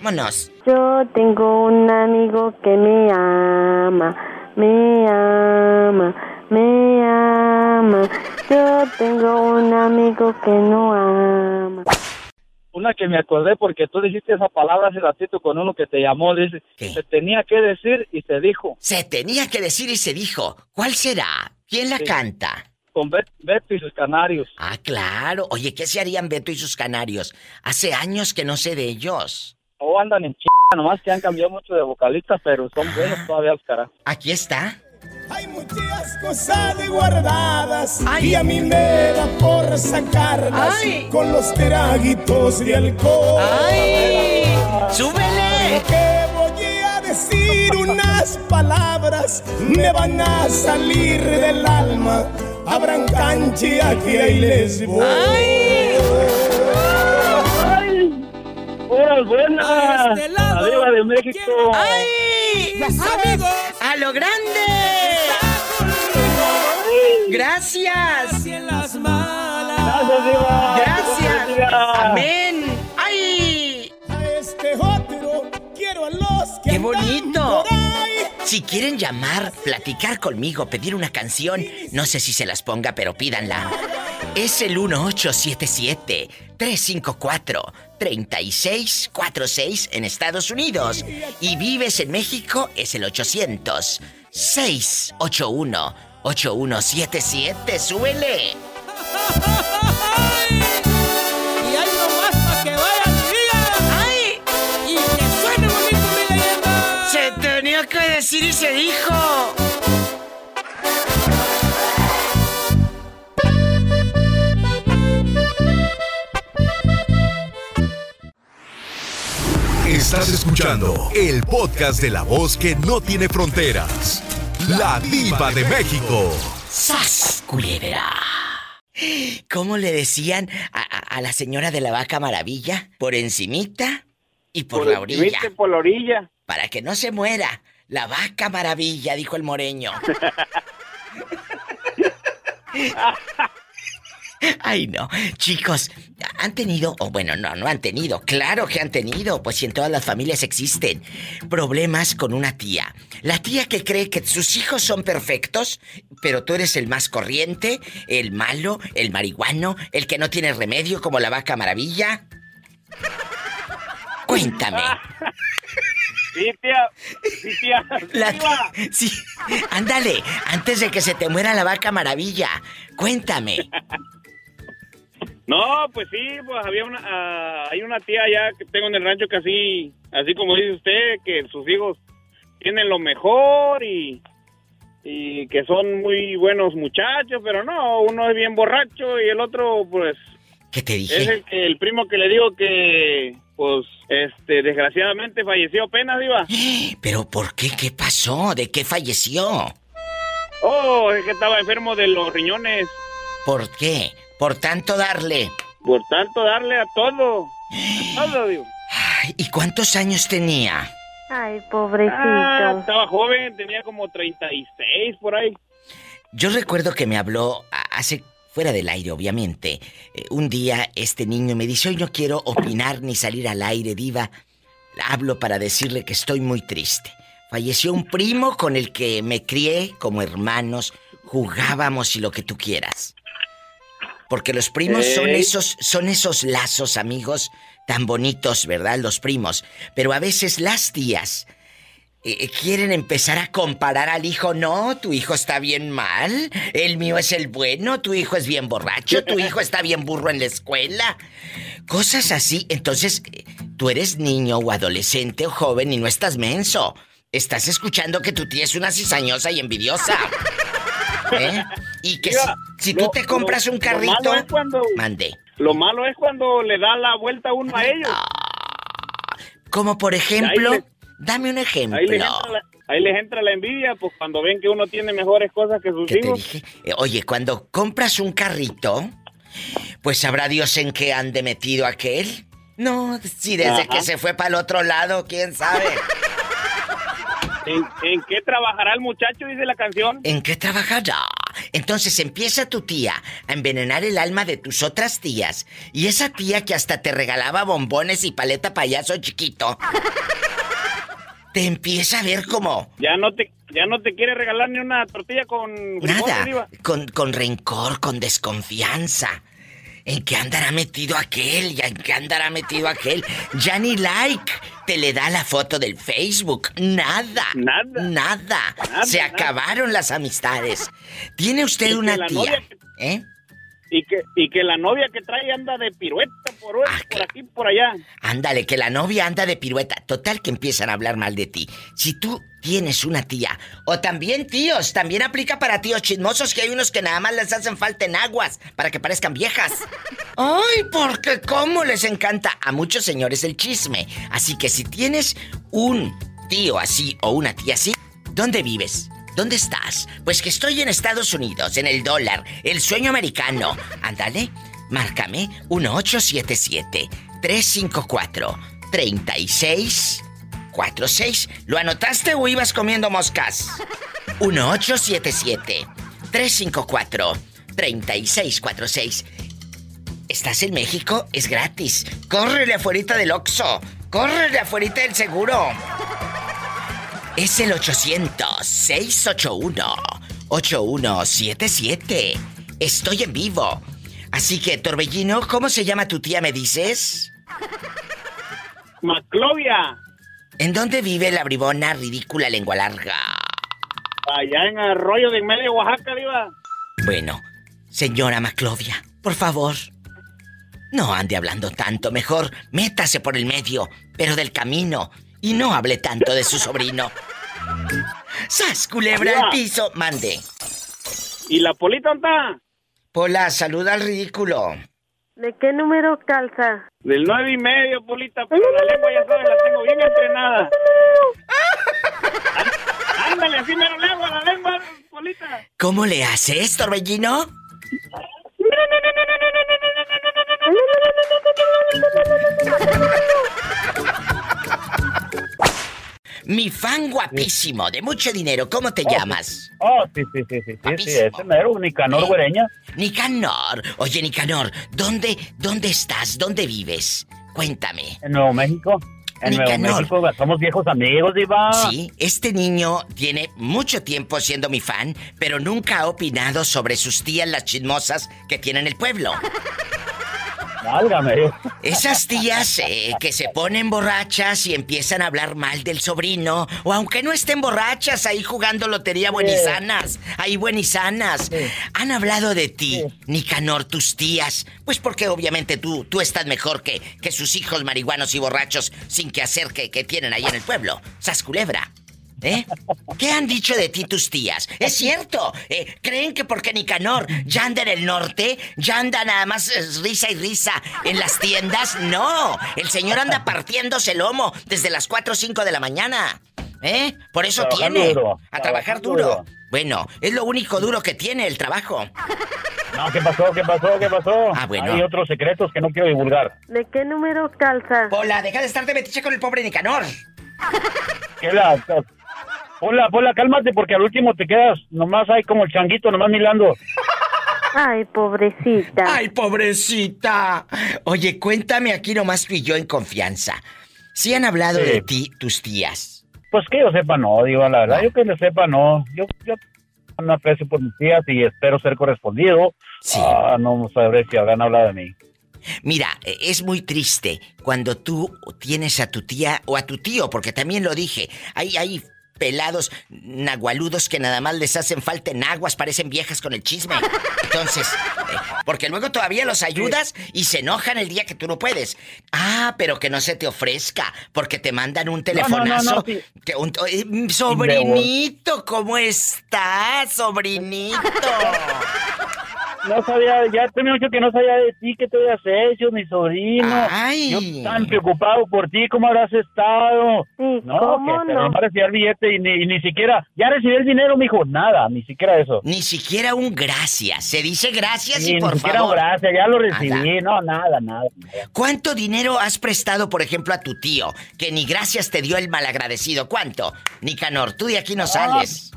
Vámonos. Yo tengo un amigo que me ama, me ama, me ama. Yo tengo un amigo que no ama. Una que me acordé porque tú dijiste esa palabra hace ratito con uno que te llamó, dice, se tenía que decir y se dijo. Se tenía que decir y se dijo. ¿Cuál será? ¿Quién la Sí. canta? Con Bet- Beto y sus canarios. Ah, claro. Oye, ¿qué se harían Beto y sus canarios? Hace años que no sé de ellos. O andan en ch... nomás que han cambiado mucho de vocalistas, pero son buenos todavía los caras. Aquí está. Muchas cosas de guardadas y a mí me da por sacarlas con los traguitos de alcohol. ¡Ay! ¡Súbele! Que voy a decir unas palabras me van a salir del alma. Abran cancha aquí ahí les voy. ¡Buenas, buenas! ¡Arriba de México! ¡Ay! Sabes. ¡A lo grande! Gracias. Gracias, Diva. Gracias. Amén. ¡Ay! A este otro quiero a los que ¡Qué bonito! Si quieren llamar, platicar conmigo, pedir una canción, no sé si se las ponga, pero pídanla. Es el 1877-354-3646 en Estados Unidos. Y vives en México, es el 800-681-8177. ¡Súbele! Y hay nomás para que vayan. ¡Ay! Y que suene bonito mi leyenda. Se tenía que decir y se dijo. Estás escuchando el podcast de la voz que no tiene fronteras. La diva de México. ¡Sas, culebra! ¿Cómo le decían a, a- a la señora de la vaca maravilla? Por encimita y por, la orilla. por la orilla. Para que no se muera. La vaca maravilla, dijo el moreño. Ay, no. Chicos, han tenido, o bueno, no, no han tenido, claro que han tenido, pues si en todas las familias existen problemas con una tía. La tía que cree que sus hijos son perfectos, pero tú eres el más corriente, el malo, el marihuano, el que no tiene remedio como la vaca maravilla. Cuéntame. Sí, tía. Sí, tía. La tía- sí, ándale, antes de que se te muera la vaca maravilla. Cuéntame. No, pues sí, pues había una, ah, hay una tía allá que tengo en el rancho que así, así como dice usted, que sus hijos tienen lo mejor y, y que son muy buenos muchachos, pero no, uno es bien borracho y el otro, pues, ¿Qué te es dije? el, que- el primo que le digo que, pues, este, desgraciadamente falleció apenas, iba. ¿Pero por qué? ¿Qué pasó? ¿De qué falleció? Oh, es que estaba enfermo de los riñones. ¿Por qué? Por tanto darle. Por tanto, darle a todo. A todo, digo. Ay, ¿Y cuántos años tenía? Ay, pobrecito. Ah, estaba joven, tenía como 36 por ahí. Yo recuerdo que me habló hace fuera del aire, obviamente. eh, un día este niño me dice, hoy no quiero opinar ni salir al aire, diva. Hablo para decirle que estoy muy triste. Falleció un primo con el que me crié como hermanos, jugábamos y lo que tú quieras. Porque los primos son esos, son esos lazos, amigos, tan bonitos, ¿verdad? Los primos. Pero a veces las tías eh, eh, quieren empezar a comparar al hijo. No, tu hijo está bien mal. El mío es el bueno. Tu hijo es bien borracho. Tu hijo está bien burro en la escuela. Cosas así. Entonces, eh, tú eres niño o adolescente o joven y no estás menso. Estás escuchando que tu tía es una cizañosa y envidiosa. ¿Eh? Y que si, Mira, si tú lo- te compras lo- un lo carrito. malo es cuando- Mande. Lo malo es cuando le da la vuelta uno a ellos. Como por ejemplo. Le- dame un ejemplo. Ahí les, entra la, ahí les entra la envidia, pues cuando ven que uno tiene mejores cosas que sus ¿Qué te hijos. dije? Eh, oye, cuando compras un carrito, pues sabrá Dios en qué ande metido aquel. No, si desde Ajá. que se fue para el otro lado, quién sabe. ¿En, en qué trabajará el muchacho? Dice la canción. ¿En qué trabajará? Entonces empieza tu tía a envenenar el alma de tus otras tías. Y esa tía que hasta te regalaba bombones y paleta payaso chiquito. Te empieza a ver como Ya no te, ya no te quiere regalar ni una tortilla con Nada, con, con rencor, con desconfianza. ¿En qué andará metido aquel? ¿Ya en qué andará metido aquel? Ya ni like te le da la foto del Facebook. Nada. Nada. Nada. Nada, Se nada. acabaron las amistades. ¿Tiene usted una tía? ¿Eh? Y que, y que la novia que trae anda de pirueta por, Ah, por aquí, por allá. Ándale, que la novia anda de pirueta. Total que empiezan a hablar mal de ti. Si tú tienes una tía, o también tíos, también aplica para tíos chismosos que hay unos que nada más les hacen falta en aguas para que parezcan viejas. Ay, porque cómo les encanta a muchos señores el chisme. Así que si tienes un tío así o una tía así, ¿dónde vives? ¿Dónde estás? Pues que estoy en Estados Unidos, en el dólar, el sueño americano. Ándale, márcame 1877-354-3646. ¿Lo anotaste o ibas comiendo moscas? 354-3646. ¿Estás en México? Es gratis. Córrele afuera del Oxxo. Córrele afuera del seguro. Es el 800-681-8177. Estoy en vivo. Así que, Torbellino, ¿cómo se llama tu tía, me dices? Maclovia. ¿En dónde vive la bribona ridícula lengua larga? Allá en Arroyo de Medio, Oaxaca, Diva. Bueno, señora Maclovia, por favor. No ande hablando tanto, mejor métase por el medio, pero del camino, y no hable tanto de su sobrino. ¡Sas, culebra al piso! Mande. ¿Y la polita dónde está? Pola, saluda al ridículo. ¿De qué número calza? Del nueve y medio, polita, pero la lengua ya sabes, la tengo bien entrenada. Ándale, así me lo lengua, la lengua, polita. ¿Cómo le haces, Torbellino? Mi fan guapísimo, de mucho dinero, ¿cómo te llamas? Oh, sí, sí, sí, sí, sí, sí, ese mero, Nicanor Güereña. Nicanor. Oye, Nicanor, ¿dónde, dónde estás? ¿Dónde vives? Cuéntame. En Nuevo México. En Nuevo. México somos viejos amigos, Diva. Sí, este niño tiene mucho tiempo siendo mi fan, pero nunca ha opinado sobre sus tías las chismosas que tiene en el pueblo. Válgame. Esas tías eh, que se ponen borrachas y empiezan a hablar mal del sobrino, o aunque no estén borrachas, ahí jugando lotería buenisanas, ahí buenisanas, han hablado de ti, Nicanor, tus tías, pues porque obviamente tú, tú estás mejor que, que sus hijos marihuanos y borrachos sin que hacer que, que tienen ahí en el pueblo. Sas culebra. ¿Eh? ¿Qué han dicho de ti tus tías? Es cierto. eh, ¿Creen que porque Nicanor ya anda en el norte, ya anda nada más eh, risa y risa en las tiendas? No. El señor anda partiéndose el lomo desde las 4 o 5 de la mañana. ¿Eh? Por eso Trabajando tiene. duro, a trabajar duro. duro. Bueno, es lo único duro que tiene el trabajo. No, ¿qué pasó? ¿Qué pasó? ¿Qué pasó? Ah, bueno. Hay otros secretos que no quiero divulgar. ¿De qué número calza? Hola, deja de estarte metiche con el pobre Nicanor. ¿Qué la... Hola, hola, cálmate porque al último te quedas nomás hay como el changuito nomás mirando. Ay, pobrecita. Ay, pobrecita. Oye, cuéntame aquí nomás tú y yo en confianza. Si han hablado Sí. de ti tus tías. Pues que yo sepa no, digo, la verdad, yo que le sepa no. Yo, yo no aprecio por mis tías y espero ser correspondido. Ah, no sabré si habrán hablado de mí. Mira, eh, es muy triste cuando tú tienes a tu tía o a tu tío, porque también lo dije. Hay, hay pelados nagualudos que nada más les hacen falta en aguas, parecen viejas con el chisme. Entonces, eh, porque luego todavía los ayudas y se enojan el día que tú no puedes. Ah, pero que no se te ofrezca, porque te mandan un no, no, telefonazo. no, sí. que un- eh, sobrinito, ¿cómo estás, sobrinito? No sabía, ya tenía mucho que no sabía de ti, que te habías hecho, mi sobrino. Yo tan preocupado por ti, ¿cómo habrás estado? no, ¿cómo que te no? va a recibir el billete y ni, y ni siquiera, ya recibí el dinero, mijo, nada, ni siquiera eso. Ni siquiera un gracias. Se dice gracias Ni, y por ni siquiera un favor. gracias, ya lo recibí, Nada. no, nada, nada. ¿Cuánto dinero has prestado, por ejemplo, a tu tío? Que ni gracias te dio el malagradecido. ¿Cuánto? Nicanor, tú de aquí no sales.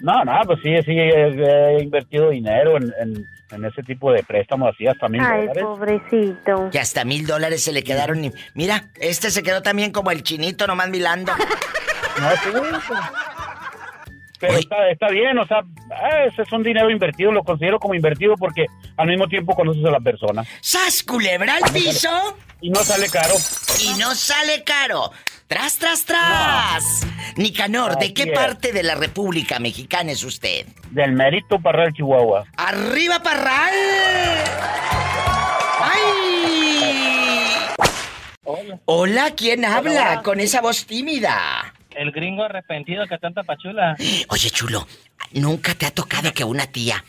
No, no, pues sí, sí, he, he invertido dinero en, en, en ese tipo de préstamos así hasta mil Ay, dólares. pobrecito. Que hasta mil dólares se le quedaron. y- Mira, este se quedó también como el chinito, nomás milando. No, sí, pues. Pero está, está bien, o sea, ese es un dinero invertido, lo considero como invertido porque al mismo tiempo conoces a la persona. ¡Sas, culebra al piso! Y no sale caro. Y no sale caro. ¡Tras, tras, tras! Nicanor, ¿de qué es. parte de la República Mexicana es usted? Del mérito Parral, Chihuahua. ¡Arriba, Parral! ¡Ay! Hola, ¿quién habla hola. con esa voz tímida? El gringo arrepentido que tanta pachula. Oye, chulo, ¿nunca te ha tocado que una tía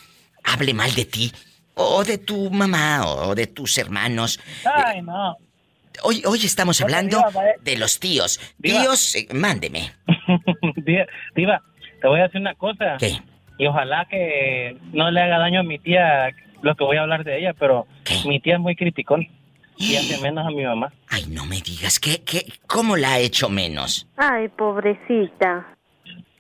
hable mal de ti? O de tu mamá, o de tus hermanos. Ay, no. Hoy, hoy estamos hablando de los tíos. Diva. Tíos, eh, mándeme. Diva, Diva, te voy a decir una cosa. ¿Qué? Y ojalá que no le haga daño a mi tía lo que voy a hablar de ella, pero mi tía es muy criticón. Y hace menos a mi mamá. Ay, no me digas, ¿qué, qué, ¿cómo la ha hecho menos? Ay, pobrecita.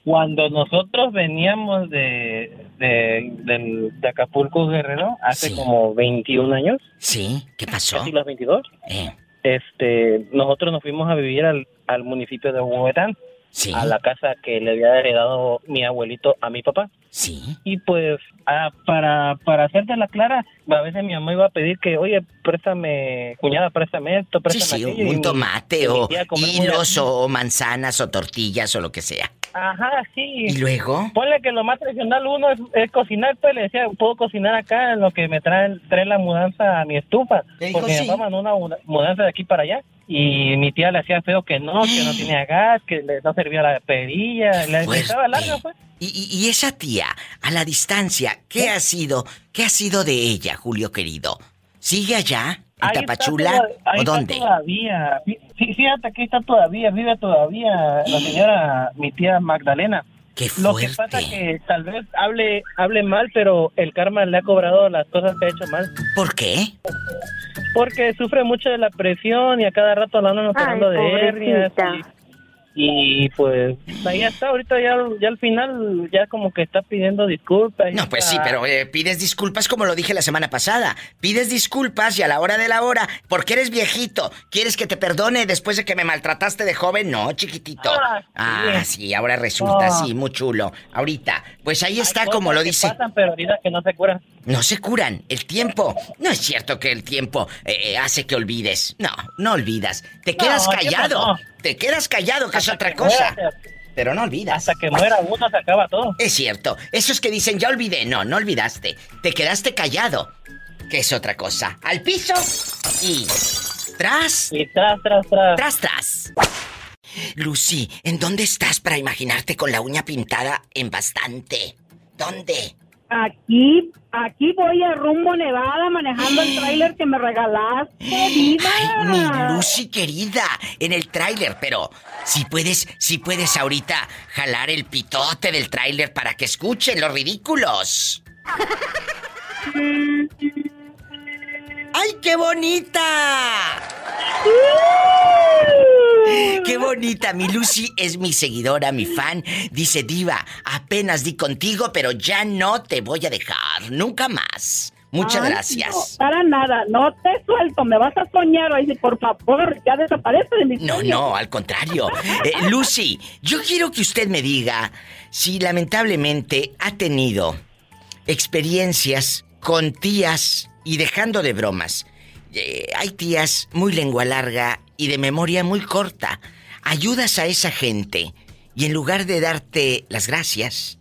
cuando nosotros veníamos de, de, de Acapulco Guerrero hace como 21 años. Sí, ¿qué pasó? Casi los 22. Eh. Este, nosotros nos fuimos a vivir al, al municipio de Huehuetán. A la casa que le había heredado mi abuelito a mi papá. Sí. Y pues, ah, para, para hacerte la clara, a veces mi mamá iba a pedir que, oye, préstame, cuñada, préstame esto, Sí, préstame sí, aquello. y un tomate y o hilos o manzanas o tortillas o lo que sea. Ajá, sí. ¿Y luego? Ponle que lo más tradicional uno es, es cocinar, pues le decía, puedo cocinar acá en lo que me traen, trae la mudanza a mi estufa. Porque sí. mandó una muda- mudanza de aquí para allá. Y mi tía le hacía feo que no, que no tenía gas, que le, no servía la perilla, le larga, pues. Y, y- y esa tía, a la distancia, ¿qué ha sido? ¿Qué ha sido de ella, Julio querido? ¿Sigue allá? ¿En está Tapachula? ahí ¿O está dónde? todavía. Fí- fí- Fíjate que está todavía, vive todavía la señora, mi tía Magdalena. Qué Lo que pasa que tal vez hable, hable mal, pero el karma le ha cobrado las cosas que ha hecho mal. ¿Por qué? Porque sufre mucho de la presión y a cada rato la andan operando de hernias. Y, y, pues ahí está, ahorita ya, ya al final ya como que está pidiendo disculpas. No, pues sí, pero eh, pides disculpas como lo dije la semana pasada. Pides disculpas y a la hora de la hora, porque eres viejito, ¿quieres que te perdone después de que me maltrataste de joven? No, chiquitito. Ah, sí. Ah, sí, ahora resulta, No. sí, muy chulo. Ahorita, pues ahí está Hay como lo dice. pasan, pero ahorita que no se curan. No se curan. El tiempo. No es cierto que el tiempo eh, eh, hace que olvides. No, no olvidas. Te quedas callado. Te quedas callado, que es otra que cosa. muera, Pero no olvidas. Hasta que muera uno se acaba todo. Es cierto. Esos que dicen, ya olvidé. No, no olvidaste. Te quedaste callado. Que es otra cosa. Al piso y. Tras. Y tras, tras, tras. Tras, tras. Lucy, ¿en dónde estás para imaginarte con la uña pintada en bastante? ¿Dónde? Aquí, aquí voy a rumbo Nevada manejando el tráiler que me regalaste, diva. Mi Lucy querida, en el tráiler, pero si puedes, si puedes ahorita jalar el pitote del tráiler para que escuchen los ridículos. ¡Ay, qué bonita! ¡Qué bonita! Mi Lucy es mi seguidora, mi fan. Dice, Diva, apenas di contigo, pero ya no te voy a dejar. Nunca más. Muchas Ay, gracias. No, para nada, no te suelto, me vas a soñar. Ay, por favor, ya desaparece de mis No, sueños. no, al contrario. Eh, Lucy, yo quiero que usted me diga si lamentablemente ha tenido experiencias con tías y dejando de bromas. Eh, hay tías muy lengua larga y de memoria muy corta. Ayudas a esa gente y en lugar de darte las gracias,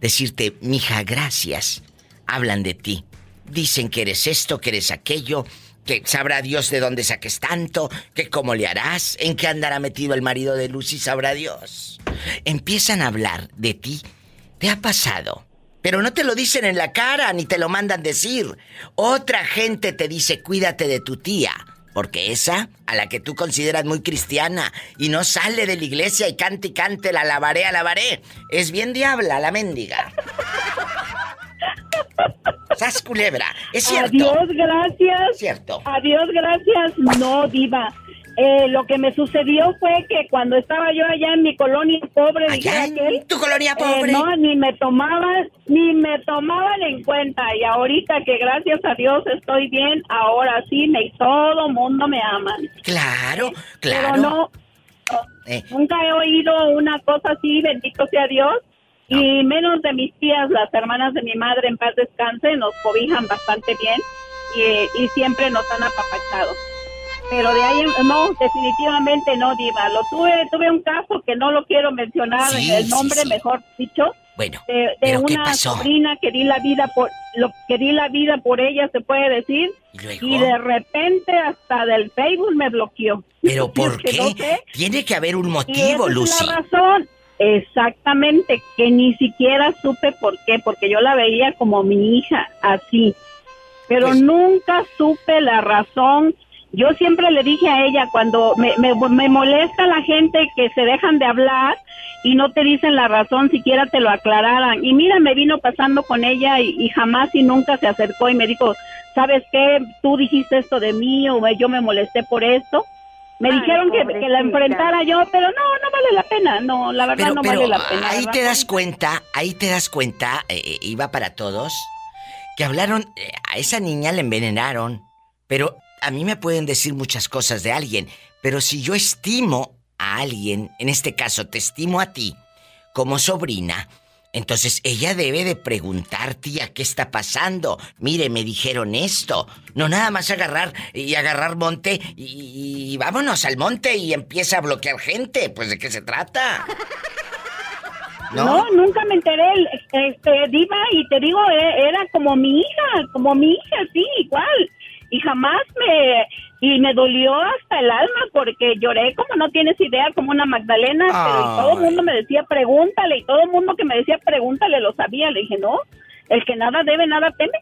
decirte, mija, gracias, hablan de ti. Dicen que eres esto, que eres aquello, que sabrá Dios de dónde saques tanto, que cómo le harás, en qué andará metido el marido de Lucy, sabrá Dios. Empiezan a hablar de ti. ¿Te ha pasado? Pero no te lo dicen en la cara ni te lo mandan decir. Otra gente te dice, cuídate de tu tía. Porque esa, a la que tú consideras muy cristiana y no sale de la iglesia y cante y cante, la lavaré, alabaré, es bien diabla la mendiga. ¡Sas culebra! Es cierto. Adiós, gracias. Cierto. Adiós, gracias. No, diva. Eh, lo que me sucedió fue que cuando estaba yo allá en mi colonia pobre, ¿Allá dijera en aquel, tu colonia eh, pobre? no, ni me tomaban, ni me tomaban en cuenta. Y ahorita que gracias a Dios estoy bien, ahora sí, me todo mundo me ama. Claro, claro. Pero no, Eh. nunca he oído una cosa así, bendito sea Dios. Y menos de mis tías, las hermanas de mi madre en paz descanse, nos cobijan bastante bien y, y siempre nos han apapachado. Pero de ahí, no, definitivamente no, Diva. Lo tuve, tuve un caso que no lo quiero mencionar Sí, en el nombre, sí. mejor dicho, Bueno, de, de ¿pero qué una pasó? sobrina que di la vida por, lo que di la vida por ella, se puede decir. Y de repente hasta del Facebook me bloqueó. ¿Pero por no qué? sé. Tiene que haber un Y motivo, esa Lucy. Es la razón. Exactamente, que ni siquiera supe por qué, porque yo la veía como mi hija, así. Pero Pues nunca supe la razón. Yo siempre le dije a ella, cuando me, me, me molesta la gente que se dejan de hablar y no te dicen la razón, siquiera te lo aclararan. Y mira, me vino pasando con ella y, y jamás y nunca se acercó y me dijo, ¿sabes qué? Tú dijiste esto de mí o yo me molesté por esto Me dijeron que, que, la enfrentara yo, pero no, no vale la pena. No, la verdad no vale la pena. Ahí te das cuenta, ahí te das cuenta, eh, eh, iba para todos, que hablaron, eh, a esa niña le envenenaron, pero a mí me pueden decir muchas cosas de alguien, pero si yo estimo a alguien, en este caso te estimo a ti, como sobrina, entonces ella debe de preguntar, tía, ¿qué está pasando? Mire, me dijeron esto. No nada más agarrar y agarrar monte y, vámonos al monte y empieza a bloquear gente. Pues de qué se trata. ¿No? nunca me enteré, este, Diva, y te digo, e, era como mi hija, como mi hija, sí, igual. Y jamás me, y me dolió hasta el alma porque lloré como no tienes idea, como una Magdalena, pero todo el mundo me decía pregúntale y todo el mundo que me decía pregúntale lo sabía. Le dije, no, el que nada debe, nada teme.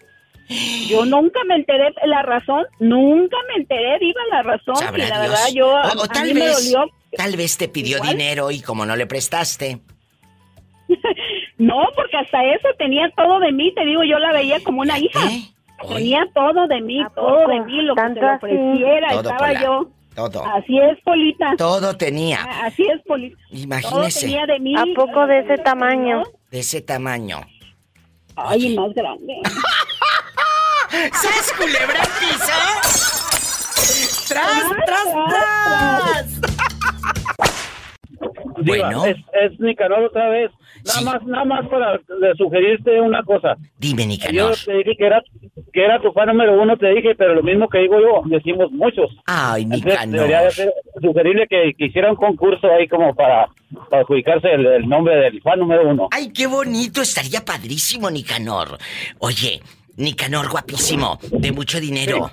Yo nunca me enteré la razón, nunca me enteré, diva la razón. y la verdad yo o, tal vez, me dolió. Tal vez te pidió dinero y como no le prestaste. no, porque hasta eso tenía todo de mí, te digo, yo la veía como una hija. Tenía todo de mí, todo de mí, lo que le ofreciera, estaba yo. Todo. Así es, Polita. Todo tenía. Así es, Polita. Imagínese. tenía de mí. ¿A poco de ese tamaño? De ese tamaño. Ay, más grande. ¿Sabes culebra piso? ¡Tras, tras, tras! bueno. Es, es Nicanor otra vez. Nada más, nada más para sugerirte una cosa. Dime, Nicanor. Yo te dije que era, que era tu fan número uno, te dije, pero lo mismo que digo yo, decimos muchos. Ay, Nicanor. debería de sugerirle que, hiciera un concurso ahí como para, para adjudicarse el, nombre del fan número uno. Ay, qué bonito, estaría padrísimo, Nicanor. Oye, Nicanor, guapísimo, de mucho dinero.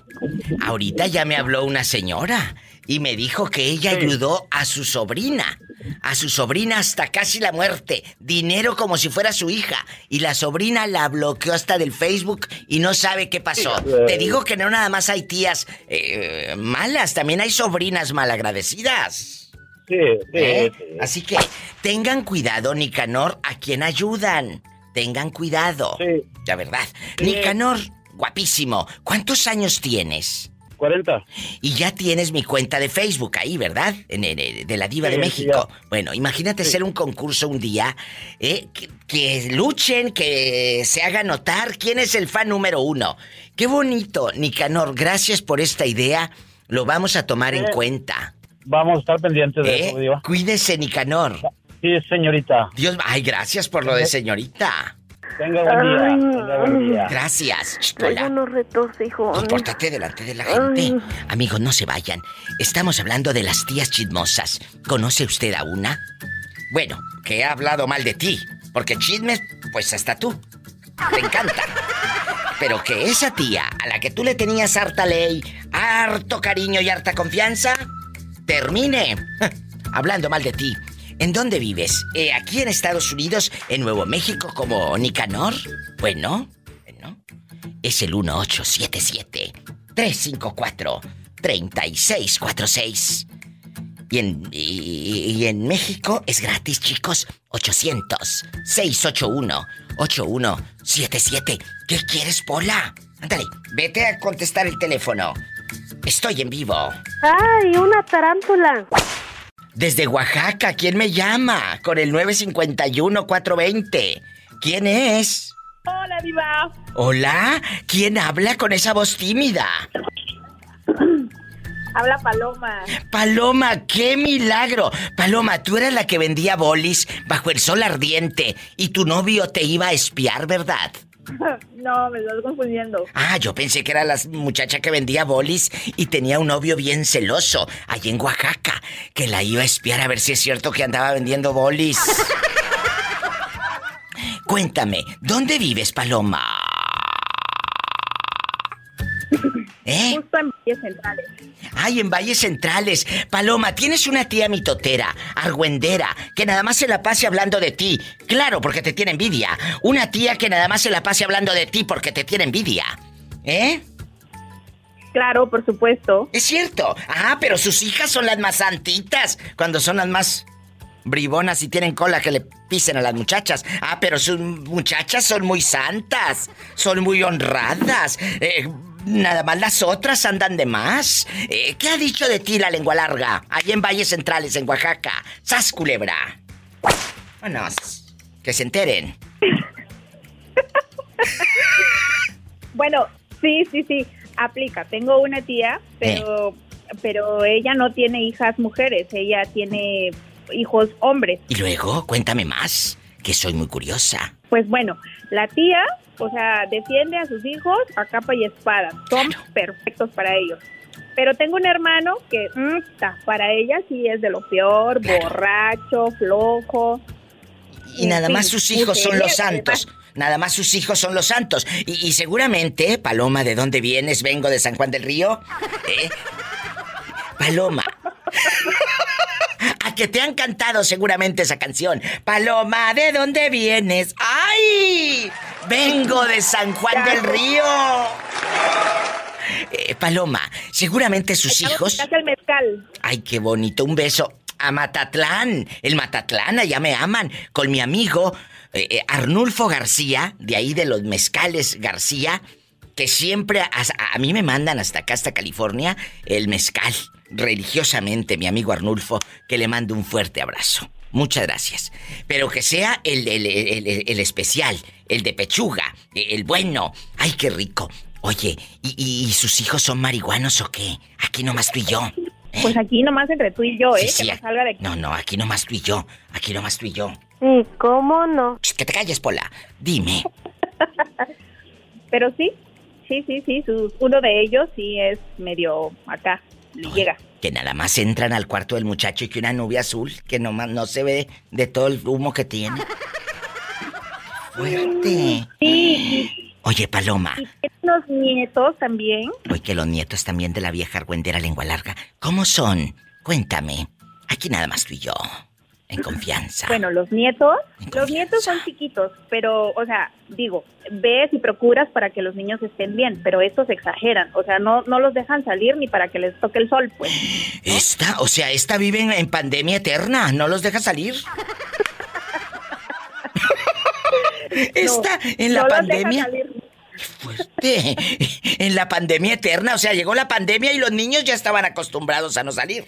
Ahorita ya me habló una señora y me dijo que ella ayudó a su sobrina. A su sobrina hasta casi la muerte. Dinero como si fuera su hija. Y la sobrina la bloqueó hasta del Facebook y no sabe qué pasó. Te digo que no nada más hay tías eh, malas, también hay sobrinas malagradecidas. Sí, ¿Eh? Así que tengan cuidado, Nicanor, a quien ayudan. Tengan cuidado. Sí. La verdad. Nicanor, guapísimo. ¿Cuántos años tienes? 40. Y ya tienes mi cuenta de Facebook ahí, ¿verdad? En, de la Diva de México. bueno, imagínate hacer un concurso un día, ¿eh? que, luchen, que se haga notar quién es el fan número uno. Qué bonito, Nicanor, gracias por esta idea. Lo vamos a tomar en cuenta. Vamos a estar pendientes de ¿Eh? eso, Diva. Cuídese, Nicanor. Sí, señorita. Dios, ay, gracias por lo de señorita. Tenga buen día. buen día. Gracias. Hola. unos retos, hijo. Compórtate delante de la gente. Amigos, no se vayan. Estamos hablando de las tías chismosas. ¿Conoce usted a una? Bueno, que ha hablado mal de ti. Porque chismes, pues hasta tú. Te encanta. Pero que esa tía a la que tú le tenías harta ley, harto cariño y harta confianza, termine hablando mal de ti ¿En dónde vives? Eh, ¿Aquí en Estados Unidos, en Nuevo México, como Nicanor? Bueno, bueno. Es el 1877-354-3646. Y en, y, en México es gratis, chicos. 800-681-8177. ¿Qué quieres, Pola? Ándale, vete a contestar el teléfono. Estoy en vivo. ¡Ay, una tarántula! Desde Oaxaca, ¿quién me llama? Con el 951-420. ¿Quién es? Hola, Diva. Hola, ¿quién habla con esa voz tímida? Habla Paloma. Paloma, qué milagro. Paloma, tú eras la que vendía bolis bajo el sol ardiente y tu novio te iba a espiar, ¿verdad? No, me estás confundiendo. Ah, yo pensé que era la muchacha que vendía bolis y tenía un novio bien celoso allí en Oaxaca, que la iba a espiar a ver si es cierto que andaba vendiendo bolis. Cuéntame, ¿dónde vives, Paloma? ¿Eh? Justo en Valles Centrales. Ay, en Valles Centrales. Paloma, tienes una tía mitotera, argüendera, que nada más se la pase hablando de ti. Claro, porque te tiene envidia. Una tía que nada más se la pase hablando de ti porque te tiene envidia. ¿Eh? Claro, por supuesto. Es cierto. Ah, pero sus hijas son las más santitas. Cuando son las más bribonas y tienen cola que le pisen a las muchachas. Ah, pero sus muchachas son muy santas. Son muy honradas. Eh, nada más las otras andan de más. Eh, ¿Qué ha dicho de ti la lengua larga? Allí en Valles Centrales, en Oaxaca. ¡Sas, culebra! Vámonos. Que se enteren. bueno, sí, sí, sí. Aplica. Tengo una tía, pero, pero ella no tiene hijas mujeres. Ella tiene hijos hombres. Y luego, cuéntame más, que soy muy curiosa. Pues bueno, la tía, o sea, defiende a sus hijos a capa y espada. Son perfectos para ellos. Pero tengo un hermano que, mm, ta, para ella sí es de lo peor, borracho, flojo. Y nada más sus hijos son los santos. Nada más sus hijos son los santos. Y, y seguramente, Paloma, ¿de dónde vienes? Vengo de San Juan del Río. ¿Eh? Paloma. Que te han cantado seguramente esa canción. Paloma, ¿de dónde vienes? ¡Ay! Vengo de San Juan del Río. Eh, Paloma, seguramente sus hijos... Ay, qué bonito. Un beso a Matatlán. El Matatlán, allá me aman. Con mi amigo eh, eh, Arnulfo García, de ahí de los mezcales García, que siempre a, a mí me mandan hasta acá, hasta California, el mezcal. Religiosamente, mi amigo Arnulfo, que le mando un fuerte abrazo. Muchas gracias. Pero que sea el, el- el- el- el especial, el de pechuga, el bueno. Ay, qué rico. Oye, ¿y, y- y sus hijos son marihuanos o qué? Aquí nomás tú y yo. Pues aquí nomás entre tú y yo, ¿eh? Sí, sí, que no salga de aquí. No, no, aquí nomás tú y yo. Aquí nomás tú y yo. Sí, ¿cómo no? Ch, Que te calles, Pola. Dime. Pero sí, sí, sí, sí. uno de ellos sí es medio acá. Le Llega. Que nada más entran al cuarto del muchacho y que una nube azul que nomás no se ve de todo el humo que tiene. Fuerte. Sí, Oye, Paloma. y unos nietos también. Hoy que los nietos también de la vieja argüendera lengua larga. ¿Cómo son? Cuéntame. Aquí nada más tú y yo. En confianza. Bueno, los nietos, los nietos son chiquitos, pero, o sea, digo, ves y procuras para que los niños estén bien, pero estos exageran, o sea, no, no los dejan salir ni para que les toque el sol, pues. Esta, o sea, esta vive en, en pandemia eterna. ¿No los deja salir? Esta, en la no pandemia. Fuerte. En la pandemia eterna. O sea, llegó la pandemia y los niños ya estaban acostumbrados a no salir.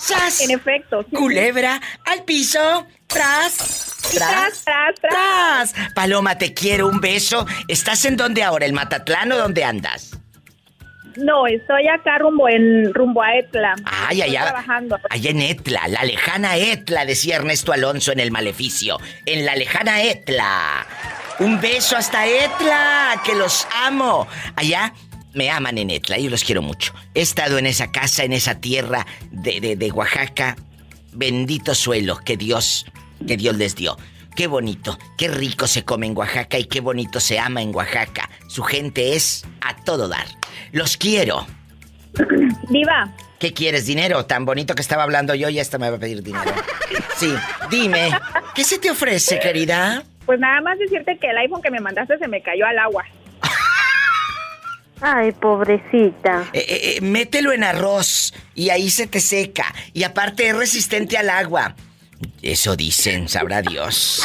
¡Sas! En efecto. sí, Culebra al piso. Tras. Tras. Tras, tras, tras. Paloma, te quiero. Un beso. ¿Estás en dónde ahora? ¿El Matatlán o dónde andas? No, estoy acá rumbo en rumbo a Etla. Ay, Estoy allá. trabajando. Allá en Etla, la lejana Etla, decía Ernesto Alonso en El Maleficio. En la lejana Etla. Un beso hasta Etla, que los amo. Allá me aman en Etla, yo los quiero mucho. He estado en esa casa, en esa tierra de, de- de Oaxaca. Bendito suelo que Dios, que Dios les dio. Qué bonito, qué rico se come en Oaxaca y qué bonito se ama en Oaxaca. Su gente es a todo dar. Los quiero. Diva, ¿Qué quieres? ¿Dinero? Tan bonito que estaba hablando yo y esta me va a pedir dinero. Sí, dime. ¿Qué se te ofrece, querida? pues nada más decirte que el iPhone que me mandaste se me cayó al agua. Ay, pobrecita. Eh, eh, eh, mételo en arroz y ahí se te seca. Y aparte es resistente al agua. Eso dicen, sabrá Dios.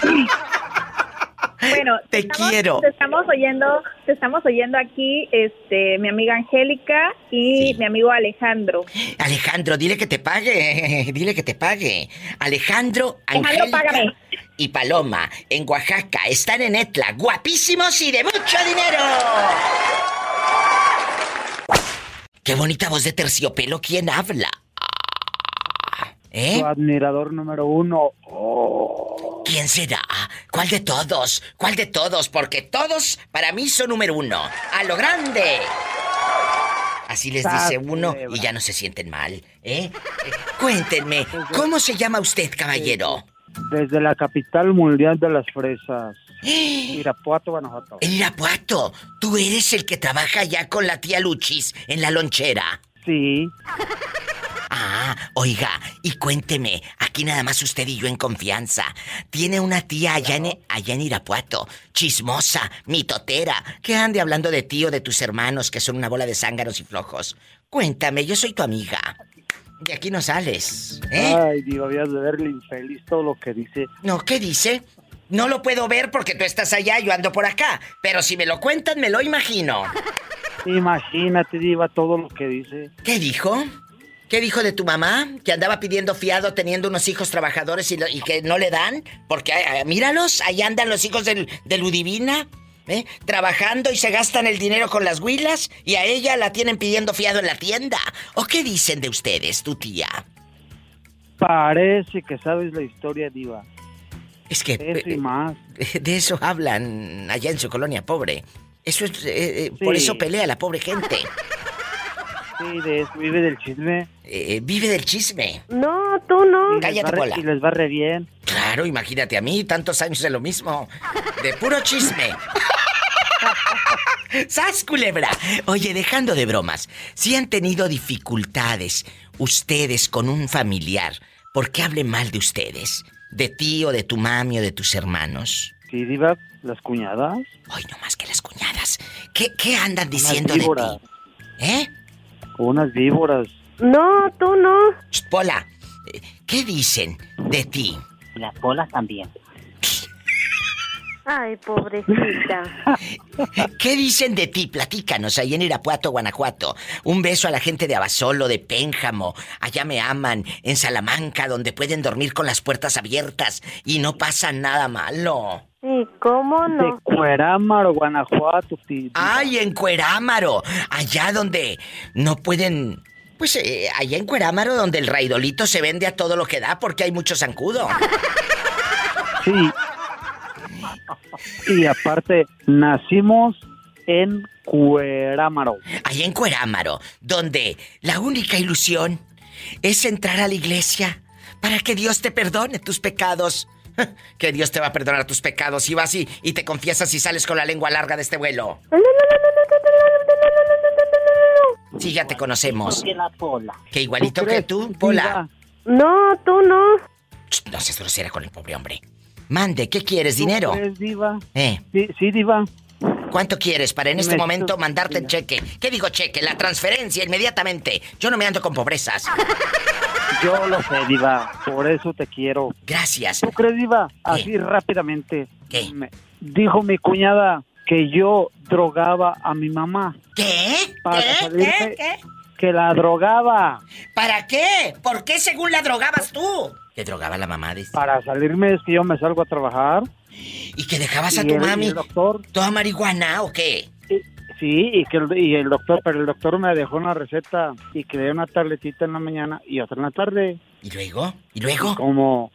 Bueno, Te estamos- quiero. Te estamos oyendo, te estamos oyendo aquí, este, mi amiga Angélica y mi amigo Alejandro. Alejandro, dile que te pague. Dile que te pague. Alejandro, Angélica págame. y Paloma en Oaxaca están en Etla, guapísimos y de mucho dinero. Qué bonita voz de terciopelo. ¿Quién habla? ¿Eh? Tu admirador número uno. ¿Quién será? ¿Cuál de todos? ¿Cuál de todos? Porque todos para mí son número uno. ¡A lo grande! Así les dice uno y ya no se sienten mal, ¿eh? Eh, Cuéntenme, ¿cómo se llama usted, caballero? Desde la capital mundial de las fresas. Irapuato, Guanajuato. En Irapuato, tú eres el que trabaja ya con la tía Luchis en la lonchera. Sí. Ah, oiga, y cuénteme, aquí nada más usted y yo en confianza. Tiene una tía allá en, allá en Irapuato, chismosa, mitotera, que ande hablando de ti o de tus hermanos que son una bola de zánganos y flojos. Cuéntame, yo soy tu amiga. De aquí no sales, ¿eh? Ay, Dios, habías de verle infeliz todo lo que dice. No, ¿qué dice? no lo puedo ver porque tú estás allá, yo ando por acá. Pero si me lo cuentan, me lo imagino. Imagínate, Diva, todo lo que dice. ¿Qué dijo? ¿Qué dijo de tu mamá? Que andaba pidiendo fiado teniendo unos hijos trabajadores y, que no le dan. Porque míralos, ahí andan los hijos del, de Ludivina. ¿eh? Trabajando y se gastan el dinero con las huilas y a ella la tienen pidiendo fiado en la tienda. ¿O qué dicen de ustedes, tu tía? Parece que sabes la historia, Diva. Es que... Eso y más. De eso hablan allá en su colonia pobre. Eso es... Eh, eh, por eso pelea la pobre gente. Sí, de eso, vive del chisme. Eh, vive del chisme. No, tú no. Cállate, Pola. Y les va re bien. Claro, imagínate a mí, tantos años de lo mismo. De puro chisme. ¡Sas, culebra! Oye, dejando de bromas, si han tenido dificultades ustedes con un familiar, ¿por qué hable mal de ustedes? ¿De ti o de tu mami o de tus hermanos? Sí, Diva, las cuñadas. Ay, no más que las cuñadas. ¿Qué, qué andan diciendo de ti? ¿Eh? Unas víboras. No, tú no. Pola, ¿qué dicen de ti? Las polas también. Ay, pobrecita. ¿Qué dicen de ti? Platícanos, ahí en Irapuato, Guanajuato. Un beso a la gente de Abasolo, de Pénjamo. Allá me aman. En Salamanca, donde pueden dormir con las puertas abiertas y no pasa nada malo. ¿Y cómo no? De Cuerámaro, Guanajuato. Ay, en Cuerámaro. Allá donde no pueden... Pues eh, allá en Cuerámaro, donde el raidolito se vende a todo lo que da porque hay mucho zancudo. Sí, y aparte, nacimos en Cuerámaro. Ahí en Cuerámaro, donde la única ilusión es entrar a la iglesia para que Dios te perdone tus pecados. Que Dios te va a perdonar tus pecados si vas y, y te confiesas y sales con la lengua larga de este vuelo. Sí, ya te conocemos. Que igualito que tú, Pola. No, tú no. No seas grosera con el pobre hombre. Mande, ¿qué quieres? ¿Dinero? diva? ¿Eh? Sí, sí, diva. ¿Cuánto quieres para en este momento mandarte el cheque? ¿Qué digo cheque? La transferencia inmediatamente. Yo no me ando con pobrezas. Yo lo sé, Diva. Por eso te quiero. Gracias. ¿Tú crees, Diva? Así rápidamente. ¿Qué? dijo mi cuñada que yo drogaba a mi mamá. ¿Qué? Para ¿Qué? salirme, ¿Qué? Que la drogaba. ¿Para qué? ¿Por qué según la drogabas tú? ¿Que drogaba la mamá? Dice. Para salirme es que yo me salgo a trabajar. ¿Y que dejabas a tu mami? El doctor. ¿Toda marihuana o qué? Sí, y que el, y el doctor, pero el doctor me dejó una receta y que le dio una tabletita en la mañana y otra en la tarde. ¿Y luego? ¿Y luego? Y como,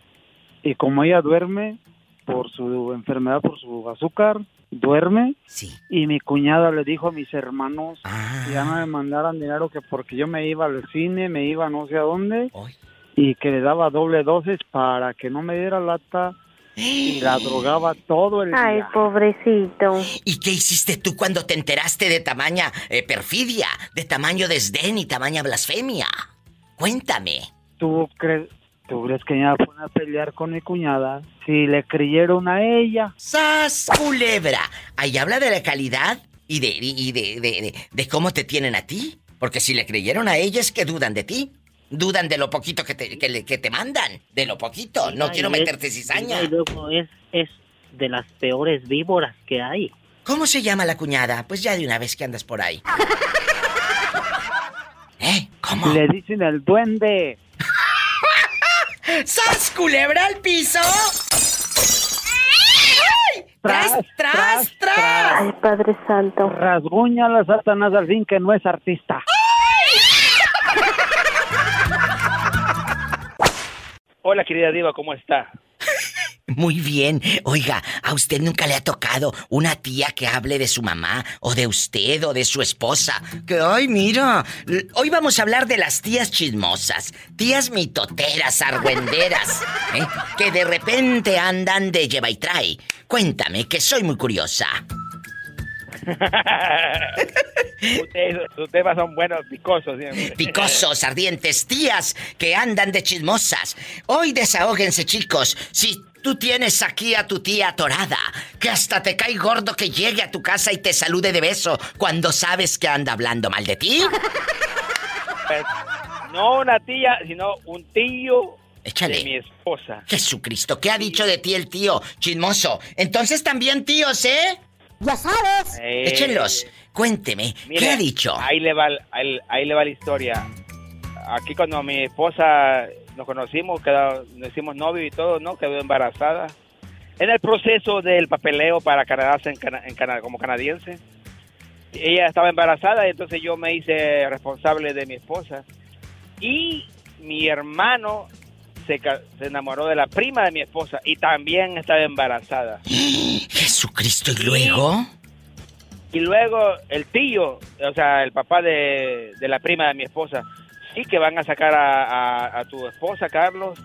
y como ella duerme por su enfermedad, por su azúcar, duerme. Sí. Y mi cuñada le dijo a mis hermanos Ah. que ya no me mandaran dinero que porque yo me iba al cine, me iba no sé a dónde. Y que le daba doble dosis para que no me diera lata. Y la drogaba todo el Ay, día. pobrecito. ¿Y qué hiciste tú cuando te enteraste de tamaña eh, perfidia, de tamaño desdén y tamaña blasfemia? Cuéntame. ¿Tú crees, ¿Tú crees que ella fue a pelear con mi cuñada? Si le creyeron a ella. ¡Sas, culebra! Ahí habla de la calidad y de, y de, de, de- de cómo te tienen a ti. Porque si le creyeron a ella es que dudan de ti. Dudan de lo poquito que te, que le- que te mandan. De lo poquito. No quiero es- meterte cizaña. Y luego es, es de las peores víboras que hay. ¿Cómo se llama la cuñada? Pues ya de una vez que andas por ahí. ¿Eh? ¿Cómo? Le dicen el duende. ¡Sas, culebra al piso! ¡Ay! ¡Tras, tras, tras! Ay, Padre Santo. Rasguña la Satanás al fin que no es artista. Hola, querida Diva, ¿cómo está? Muy bien. Oiga, ¿a usted nunca le ha tocado una tía que hable de su mamá o de usted o de su esposa? Que, ay, mira, hoy vamos a hablar de las tías chismosas, tías mitoteras, argüenderas, ¿eh? que de repente andan de lleva y trae. Cuéntame, que soy muy curiosa. Ustedes, sus temas son buenos, picosos siempre. Picosos, ardientes, tías que andan de chismosas. Hoy desahóguense, chicos. Si tú tienes aquí a tu tía atorada, que hasta te cae gordo que llegue a tu casa y te salude de beso cuando sabes que anda hablando mal de ti. Pues, no una tía, sino un tío Échale. de mi esposa. Jesucristo, ¿qué ha dicho de ti el tío? Chismoso. Entonces también tíos, ¿eh? Ya sabes. Eh, Échenlos. Cuénteme, mire, ¿qué ha dicho? Ahí le, va, ahí, ahí le va la historia. Aquí cuando mi esposa nos conocimos, quedó, nos hicimos novio y todo, ¿no? Quedó embarazada. En el proceso del papeleo para Canadá en, Cana- en Cana- como canadiense, ella estaba embarazada y entonces yo me hice responsable de mi esposa. Y mi hermano se, se enamoró de la prima de mi esposa y también estaba embarazada. Jesucristo, ¿y luego? Y luego el tío, o sea, el papá de, de la prima de mi esposa, sí que van a sacar a, a- a tu esposa, Carlos,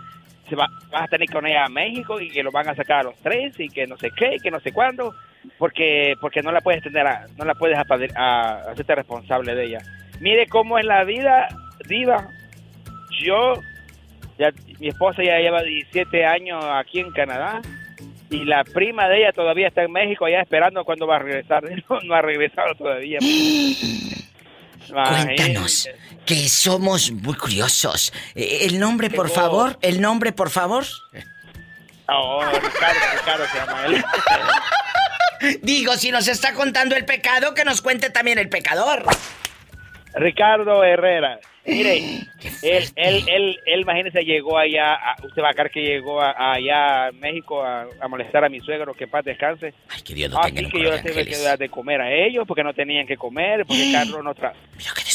se va, vas a tener con ella a México y que lo van a sacar a los tres y que no sé qué, y que no sé cuándo, porque porque no la puedes tener, a- no la puedes a, hacerte responsable de ella. Mire cómo es la vida, diva. Yo, ya, mi esposa ya lleva 17 años aquí en Canadá y la prima de ella todavía está en México ya esperando cuándo va a regresar. No, no ha regresado todavía. Cuéntanos, que somos muy curiosos. Eh, El nombre, por favor, el nombre, por favor. Oh, Ricardo, Ricardo se llama él. Digo, si nos está contando el pecado, que nos cuente también el pecador. Ricardo Herrera. Mire, él, él, él, él, imagínese, llegó allá, a- usted va a creer que llegó a- allá a México a, a molestar a mi suegro, que paz descanse. Ay, que Dios tenga Así en un que yo tuve que dar de comer a ellos porque no tenían que comer, porque Carlos no tra...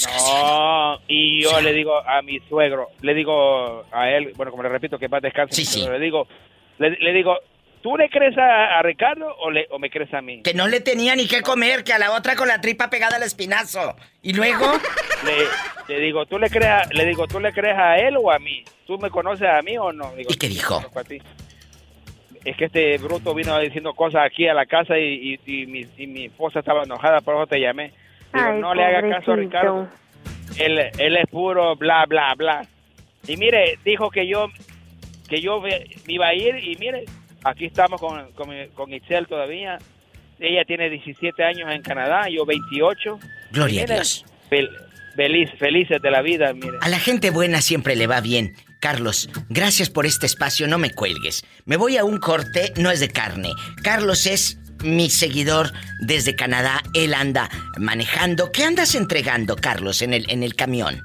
No, y yo le digo a mi suegro, le digo a él, bueno, como le repito, que paz descanse, mi suegro, le digo, le, le digo, ¿tú le crees a, a Ricardo o, le, o me crees a mí? Que no le tenía ni qué comer, que a la otra con la tripa pegada al espinazo. Y luego, Le, le digo, ¿tú le crees a, le digo, ¿tú le crees a él o a mí? ¿Tú me conoces a mí o no? Digo, ¿Y qué dijo? "Conozco a ti". Es que este bruto vino diciendo cosas aquí a la casa y, y, y mi, y mi esposa estaba enojada, por eso te llamé. Digo, Ay, no le haga caso a. Ricardo. Él, él es puro bla, bla, bla. Y mire, dijo que yo que yo ve- iba a ir y mire, aquí estamos con, con, con Itzel todavía. Ella tiene 17 años en Canadá, yo 28. Gloria a Dios. fel- feliz, felices de la vida, mire. a la gente buena siempre le va bien. Carlos, gracias por este espacio, no me cuelgues. Me voy a un corte, no es de carne. Carlos es mi seguidor desde Canadá, él anda manejando. ¿Qué andas entregando, Carlos, en el, en el camión?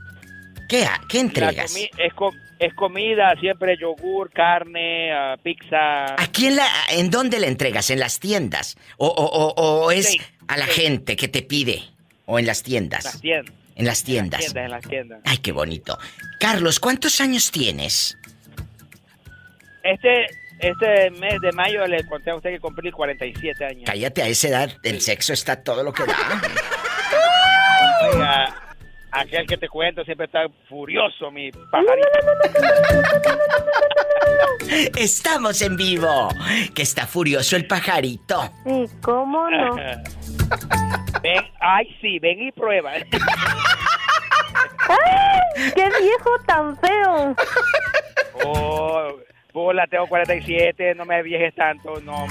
¿Qué, qué La entregas? comi- es, es comida, siempre yogur, carne, ah, pizza. ¿Aquí en, la, en dónde le entregas? ¿En las tiendas? ¿O, o- o- o es Sí, a la sí. gente que te pide? ¿O en las tiendas? Las tiendas. En las tiendas. En las tiendas, en las tiendas. Ay, qué bonito. Carlos, ¿cuántos años tienes? Este, este mes de mayo le conté a usted que cumplí 47 años. Cállate, a esa edad el sexo está todo lo que da. Oiga, aquel que te cuento siempre está furioso, mi pajarito. Estamos en vivo. Que está furioso el pajarito. Sí, ¿cómo no? ven, ay, sí, ven y prueba. ¡Ay! ¡Qué viejo tan feo! Oh, hola, tengo 47, no me viejes tanto, no.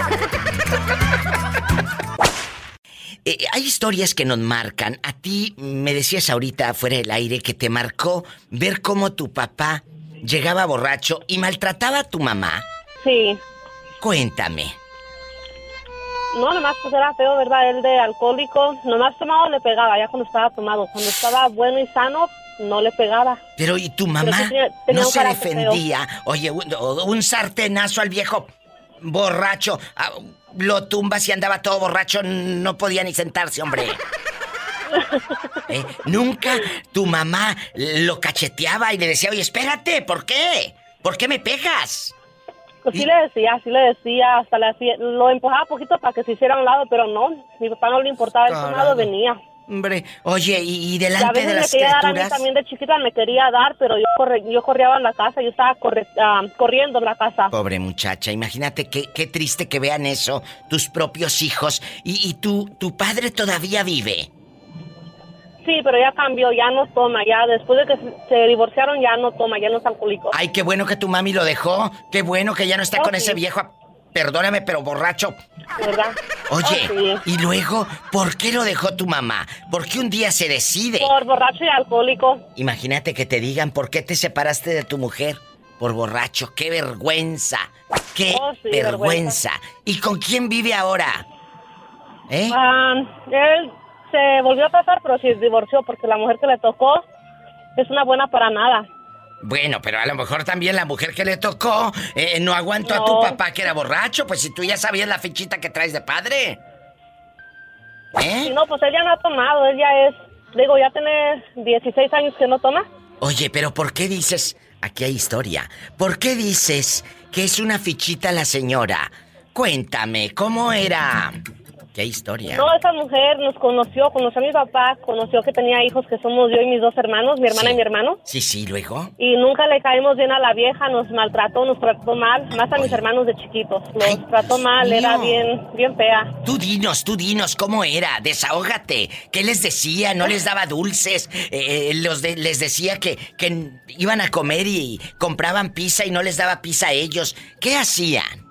Eh, hay historias que nos marcan. A ti me decías ahorita fuera del aire que te marcó ver cómo tu papá llegaba borracho y maltrataba a tu mamá. Sí. Cuéntame. No, nomás pues era feo, ¿verdad? Él de alcohólico. Nomás tomado le pegaba, ya cuando estaba tomado. Cuando estaba bueno y sano, no le pegaba. Pero ¿y tu mamá sí tenía- tenía no se feo. defendía? Oye, un, un sartenazo al viejo borracho. Lo tumbas y andaba todo borracho, no podía ni sentarse, hombre. ¿Eh? Nunca tu mamá lo cacheteaba y le decía, oye, espérate, ¿por qué? ¿Por qué me pegas? Pues sí le decía, sí le decía, hasta le hacía, lo empujaba poquito para que se hiciera a un lado, pero no, mi papá no le importaba, Caramba. tomado venía. Hombre, oye, y, delante veces de me las quería dar a mí también de chiquita, me quería dar, pero yo, corre, yo corría en la casa, yo estaba corre- ah, corriendo en la casa. Pobre muchacha, imagínate qué, qué triste que vean eso tus propios hijos. Y, y tu, tu padre todavía vive. Sí, pero ya cambió, ya no toma, ya después de que se- se divorciaron ya no toma, ya no es alcohólico. Ay, qué bueno que tu mami lo dejó. Qué bueno que ya no está Oh, con sí. ese viejo. Perdóname, pero borracho. ¿Verdad? Oye, Oh, sí. y luego, ¿por qué lo dejó tu mamá? ¿Por qué un día se decide? Por borracho y alcohólico. Imagínate que te digan por qué te separaste de tu mujer. por borracho. ¡Qué vergüenza! ¡Qué Oh, sí, vergüenza! vergüenza. ¿Y con quién vive ahora? ¿Eh? Ah, él se volvió a casar, pero se divorció porque la mujer que le tocó es una buena para nada. Bueno, pero a lo mejor también la mujer que le tocó eh, no aguantó a tu papá que era borracho, pues si tú ya sabías la fichita que traes de padre. ¿Eh? Y no, pues él ya no ha tomado, él ya es, digo, ya tiene 16 años que no toma. Oye, pero ¿por qué dices, aquí hay historia, ¿por qué dices que es una fichita la señora? Cuéntame, ¿cómo era? ¿Qué historia? No, esa mujer nos conoció, conoció a mi papá, conoció que tenía hijos que somos yo y mis dos hermanos, mi hermana Sí. y mi hermano. Sí, sí, luego. Y nunca le caímos bien a la vieja, nos maltrató, nos trató mal, más a mis hermanos de chiquitos. Los trató mal, era bien, bien fea. Tú dinos, tú dinos, ¿cómo era? Desahógate. ¿Qué les decía? ¿No les daba dulces? Eh, los de- les decía que, que iban a comer y compraban pizza y no les daba pizza a ellos. ¿Qué hacían?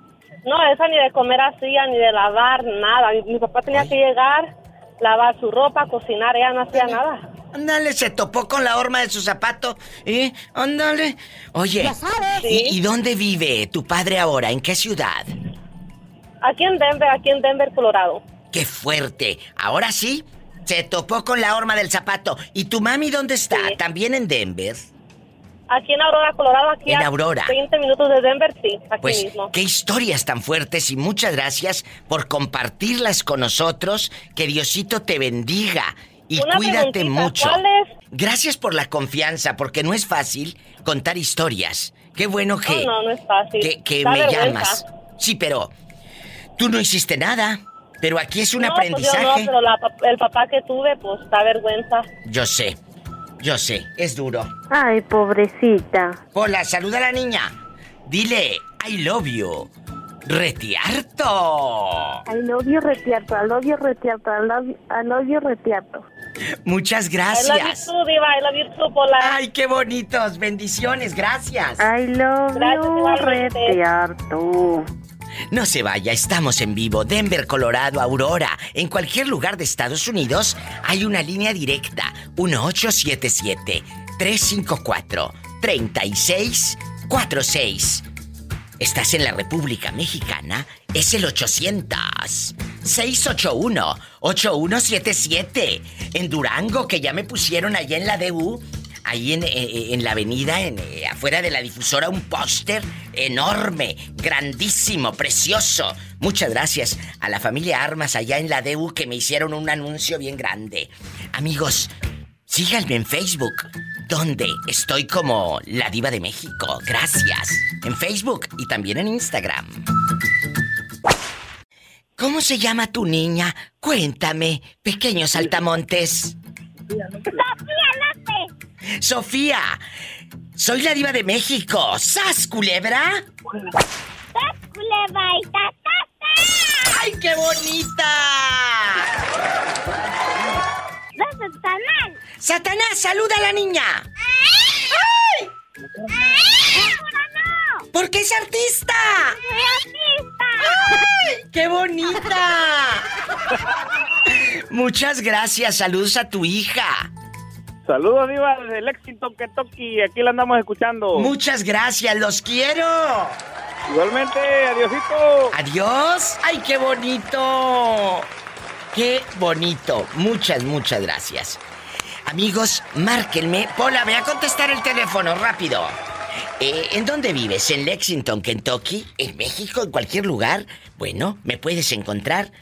No, esa ni de comer hacía, ni de lavar, nada. Mi, mi papá tenía que llegar, lavar su ropa, cocinar, ella no hacía nada. Ándale, se topó con la horma de su zapato. ¿Eh? Ándale. Oye, Ya sabes. ¿y, y dónde vive tu padre ahora? ¿En qué ciudad? Aquí en Denver, aquí en Denver, Colorado. ¡Qué fuerte! Ahora sí, se topó con la horma del zapato. ¿Y tu mami dónde está? ¿También en Denver? Aquí en Aurora, Colorado, aquí En a Aurora. 20 minutos de Denver, sí, aquí Pues mismo. qué historias tan fuertes y muchas gracias por compartirlas con nosotros. Que Diosito te bendiga y Una cuídate mucho. ¿cuál es? Gracias por la confianza, porque no es fácil contar historias. Qué bueno que, No, no, no es fácil. que, que me vergüenza. llamas. Sí, pero tú no hiciste nada. Pero aquí es un no, Pues yo aprendizaje. no, pero la el papá que tuve, pues da vergüenza. Yo sé, yo sé, es duro. Ay, pobrecita. Hola, saluda a la niña. Dile, I love you. Retiarto. I love you retiarto, I love you retiarto, I love you, I love you retiarto. Muchas I love you gracias. too, Diva, I love you too, Pola. Ay, qué bonitos. Bendiciones, gracias. I love Gracias, you retiarto. No se vaya, estamos en vivo. Denver, Colorado, Aurora. En cualquier lugar de Estados Unidos hay una línea directa. 1877-354-3646. ¿Estás en la República Mexicana? Es el 800-681-8177. En Durango, que ya me pusieron allá en la DU, ahí en, eh, en la avenida, en, eh, afuera de la difusora, un póster enorme, grandísimo, precioso. Muchas gracias a la familia Armas allá en la DU que me hicieron un anuncio bien grande. Amigos, síganme en Facebook, donde estoy como la diva de México. Gracias. En Facebook y también en Instagram. ¿Cómo se llama tu niña? Cuéntame, pequeños saltamontes. Sofía, soy la diva de México. ¿Sas, culebra? ¡Ay, qué bonita! Satanás! ¡Satanás, saluda a la niña! ¡Ay! ¿Por qué es artista? ¡Ay, qué bonita! Muchas gracias, saludos a tu hija. Saludos, Diva, desde Lexington, Kentucky. Aquí la andamos escuchando. Muchas gracias, los quiero. Igualmente, adiosito. Adiós. ¡Ay, qué bonito! ¡Qué bonito! Muchas, muchas gracias. Amigos, márquenme. Pola, ve a contestar el teléfono rápido. Eh, ¿En dónde vives? ¿En Lexington, Kentucky? ¿En México? ¿En cualquier lugar? Bueno, me puedes encontrar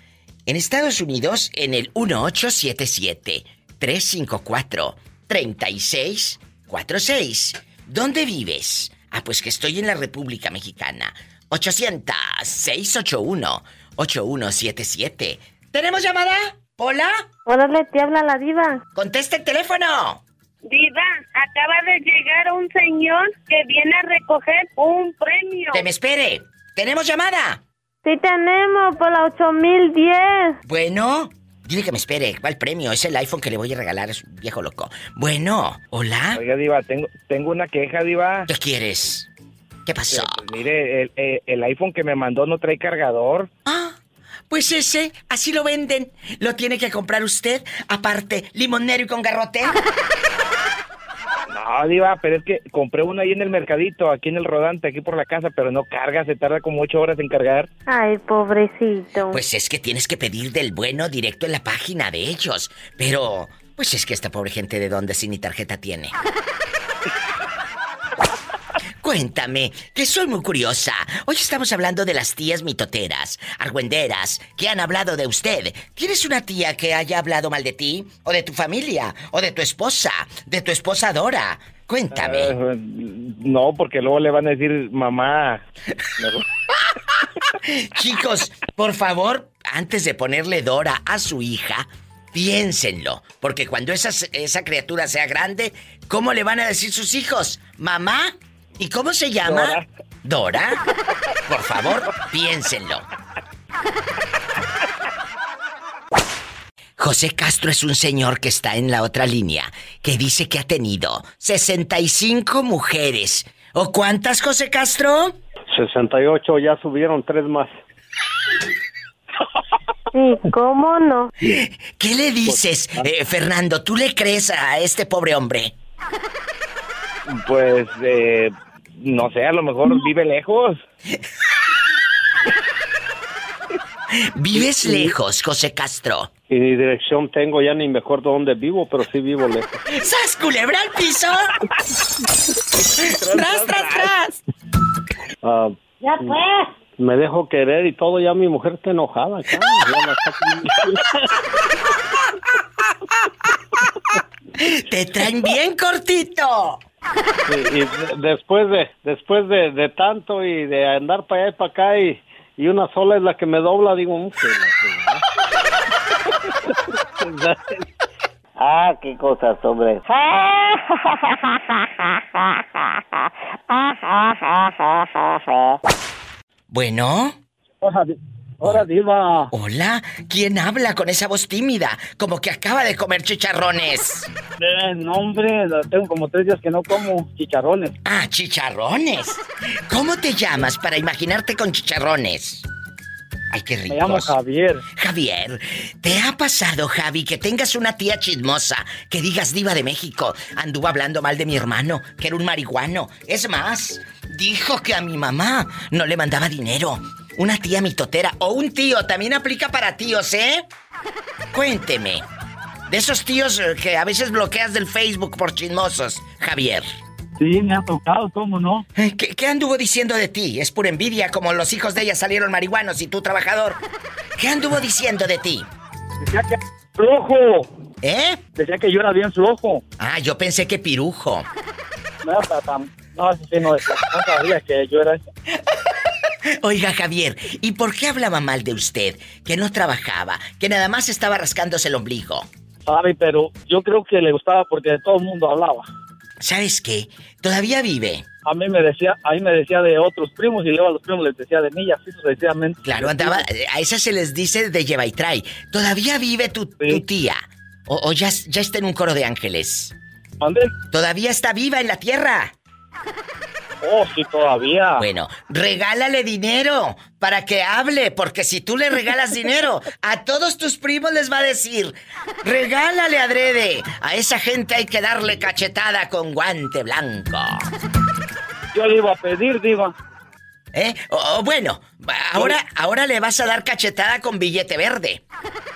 en Estados Unidos en el 1877-354-3646. ¿Dónde vives? Ah, pues que estoy en la República Mexicana. 800-681-8177. ¿Tenemos llamada? ¿Hola? Órale, te habla la diva. ¡Contesta el teléfono! Diva, acaba de llegar un señor que viene a recoger un premio. ¡Que me espere! ¿Tenemos llamada? Sí tenemos, por la 8010. Bueno, dile que me espere. ¿Cuál premio? Es el iPhone que le voy a regalar, es un viejo loco. Bueno, ¿hola? Oiga, Diva, tengo, tengo una queja, Diva. ¿Qué quieres? ¿Qué pasó? Pues, mire, el, el- el iPhone que me mandó no trae cargador. Pues ese, así lo venden. ¿Lo tiene que comprar usted? Aparte, limonero y con garrote. No, No, Diva, pero es que compré uno ahí en el mercadito, aquí en el rodante, aquí por la casa, pero no carga, se tarda como ocho horas en cargar. Ay, pobrecito. Pues es que tienes que pedir del bueno directo en la página de ellos. Pero, pues es que esta pobre gente de dónde si ni tarjeta tiene. Cuéntame, que soy muy curiosa. Hoy estamos hablando de las tías mitoteras, argüenderas, que han hablado de usted. ¿Tienes una tía que haya hablado mal de ti? ¿O de tu familia? ¿O de tu esposa? ¿De tu esposa Dora? Cuéntame. Eh, no, porque luego le van a decir mamá. Chicos, por favor, antes de ponerle Dora a su hija, piénsenlo. Porque cuando esa criatura sea grande, ¿cómo le van a decir sus hijos? ¿Mamá? ¿Y cómo se llama? Dora. Por favor, piénsenlo. José Castro es un señor que está en la otra línea, que dice que ha tenido 65 mujeres. ¿O cuántas, José Castro? 68, ya subieron tres más. Sí, ¿cómo no? ¿Qué le dices, eh, Fernando? ¿Tú le crees a este pobre hombre? Pues, eh, no sé, a lo mejor vive lejos. Vives lejos, José Castro. Y ni dirección tengo ya ni mejor dónde vivo, pero sí vivo lejos. ¡Sas, culebra al piso! ¡Tras, tras, tras! Ah, Ya pues. me dejo querer y todo, ya mi mujer está enojada. acá. Ya la está- ¡Te traen bien cortito! Y, y de- después de después de, de tanto y de andar para allá y para acá y, y una sola es la que me dobla, digo, "Mm, que la fregada". Ah, qué cosas, hombre. Bueno. Hola, Diva. Hola, ¿quién habla con esa voz tímida? Como que acaba de comer chicharrones. Eh, no, hombre, tengo como tres días que no como chicharrones. Ah, chicharrones. ¿Cómo te llamas para imaginarte con chicharrones? Ay, qué ricos. Me llamo Javier. Javier, ¿te ha pasado, Javi, que tengas una tía chismosa que digas diva de México? Anduvo hablando mal de mi hermano, que era un marihuano. Es más, dijo que a mi mamá no le mandaba dinero. Una tía mitotera o un tío también aplica para tíos, ¿eh? Cuénteme. De esos tíos eh, que a veces bloqueas del Facebook por chismosos, Javier. Sí, me ha tocado, ¿cómo no? ¿Qué, qué anduvo diciendo de ti? Es pura envidia, como los hijos de ella salieron marihuanos y tú trabajador. ¿Qué anduvo diciendo de ti? Decía que flojo. ¿Eh? Decía que yo era bien flojo. Ah, yo pensé que pirujo. No, no, sí, no, no sabía que yo era. Oiga, Javier, ¿y por qué hablaba mal de usted? Que no trabajaba, que nada más estaba rascándose el ombligo. Sabe, pero yo creo que le gustaba porque de todo el mundo hablaba. ¿Sabes qué? Todavía vive. A mí me decía, a mí me decía de otros primos y luego a los primos les decía de mí y así sucesivamente. Claro, andaba. A esa se les dice de lleva y trae. ¿Todavía vive tu, tu tía? ¿O, o ya, ya está en un coro de ángeles? ¿Todavía está viva en la tierra? Oh, sí, todavía. Bueno, regálale dinero para que hable, porque si tú le regalas dinero, a todos tus primos les va a decir, regálale adrede. A esa gente hay que darle cachetada con guante blanco. Yo le iba a pedir, Diva. ¿Eh? O, o bueno, ahora, ahora le vas a dar cachetada con billete verde,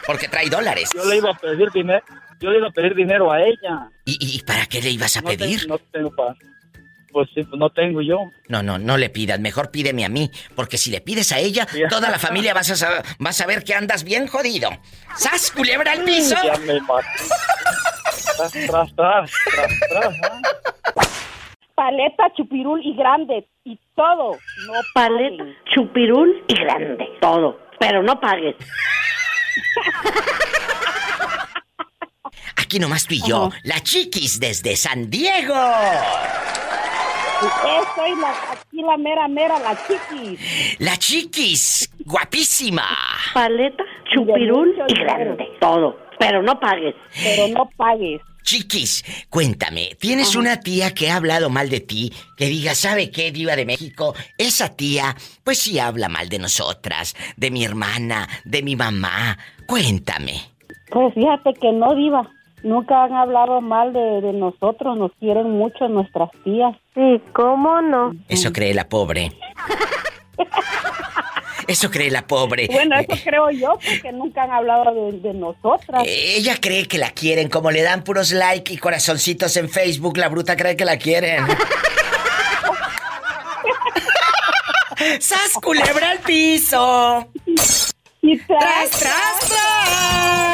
porque trae dólares. Yo le iba a pedir dinero. Yo le iba a pedir dinero a ella. ¿Y, y para qué le ibas a No pedir? tengo- no tengo para. Pues sí, pues no tengo yo. No, no, no le pidas, mejor pídeme a mí, porque si le pides a ella, toda la familia vas a, sa- vas a ver que andas bien jodido. ¡Sas, culebra al piso! Ya me maté. Tras, tras, tras, tras, tras, ¿ah? Paleta, chupirul y grande. Y todo. No Paleta, chupirul y grande. Todo. Pero no pagues. Aquí nomás tú y yo, la chiquis desde San Diego. Soy la, aquí la mera, mera, la chiquis. La chiquis, guapísima. Paleta, chupirul y grande. Todo. Pero no pagues. Pero no pagues. Chiquis, cuéntame, ¿tienes una tía que ha hablado mal de ti? Que diga, ¿sabe qué, diva de México? Esa tía, pues sí habla mal de nosotras, de mi hermana, de mi mamá. Cuéntame. Pues fíjate que no, diva. Nunca han hablado mal de, de nosotros, nos quieren mucho nuestras tías. Sí, ¿cómo no? Eso cree la pobre. Eso cree la pobre. Bueno, eso creo yo, porque nunca han hablado de, de nosotras. Ella cree que la quieren, como le dan puros like y corazoncitos en Facebook, la bruta cree que la quieren. ¡Sas culebra al piso! Y tras, tras, tras.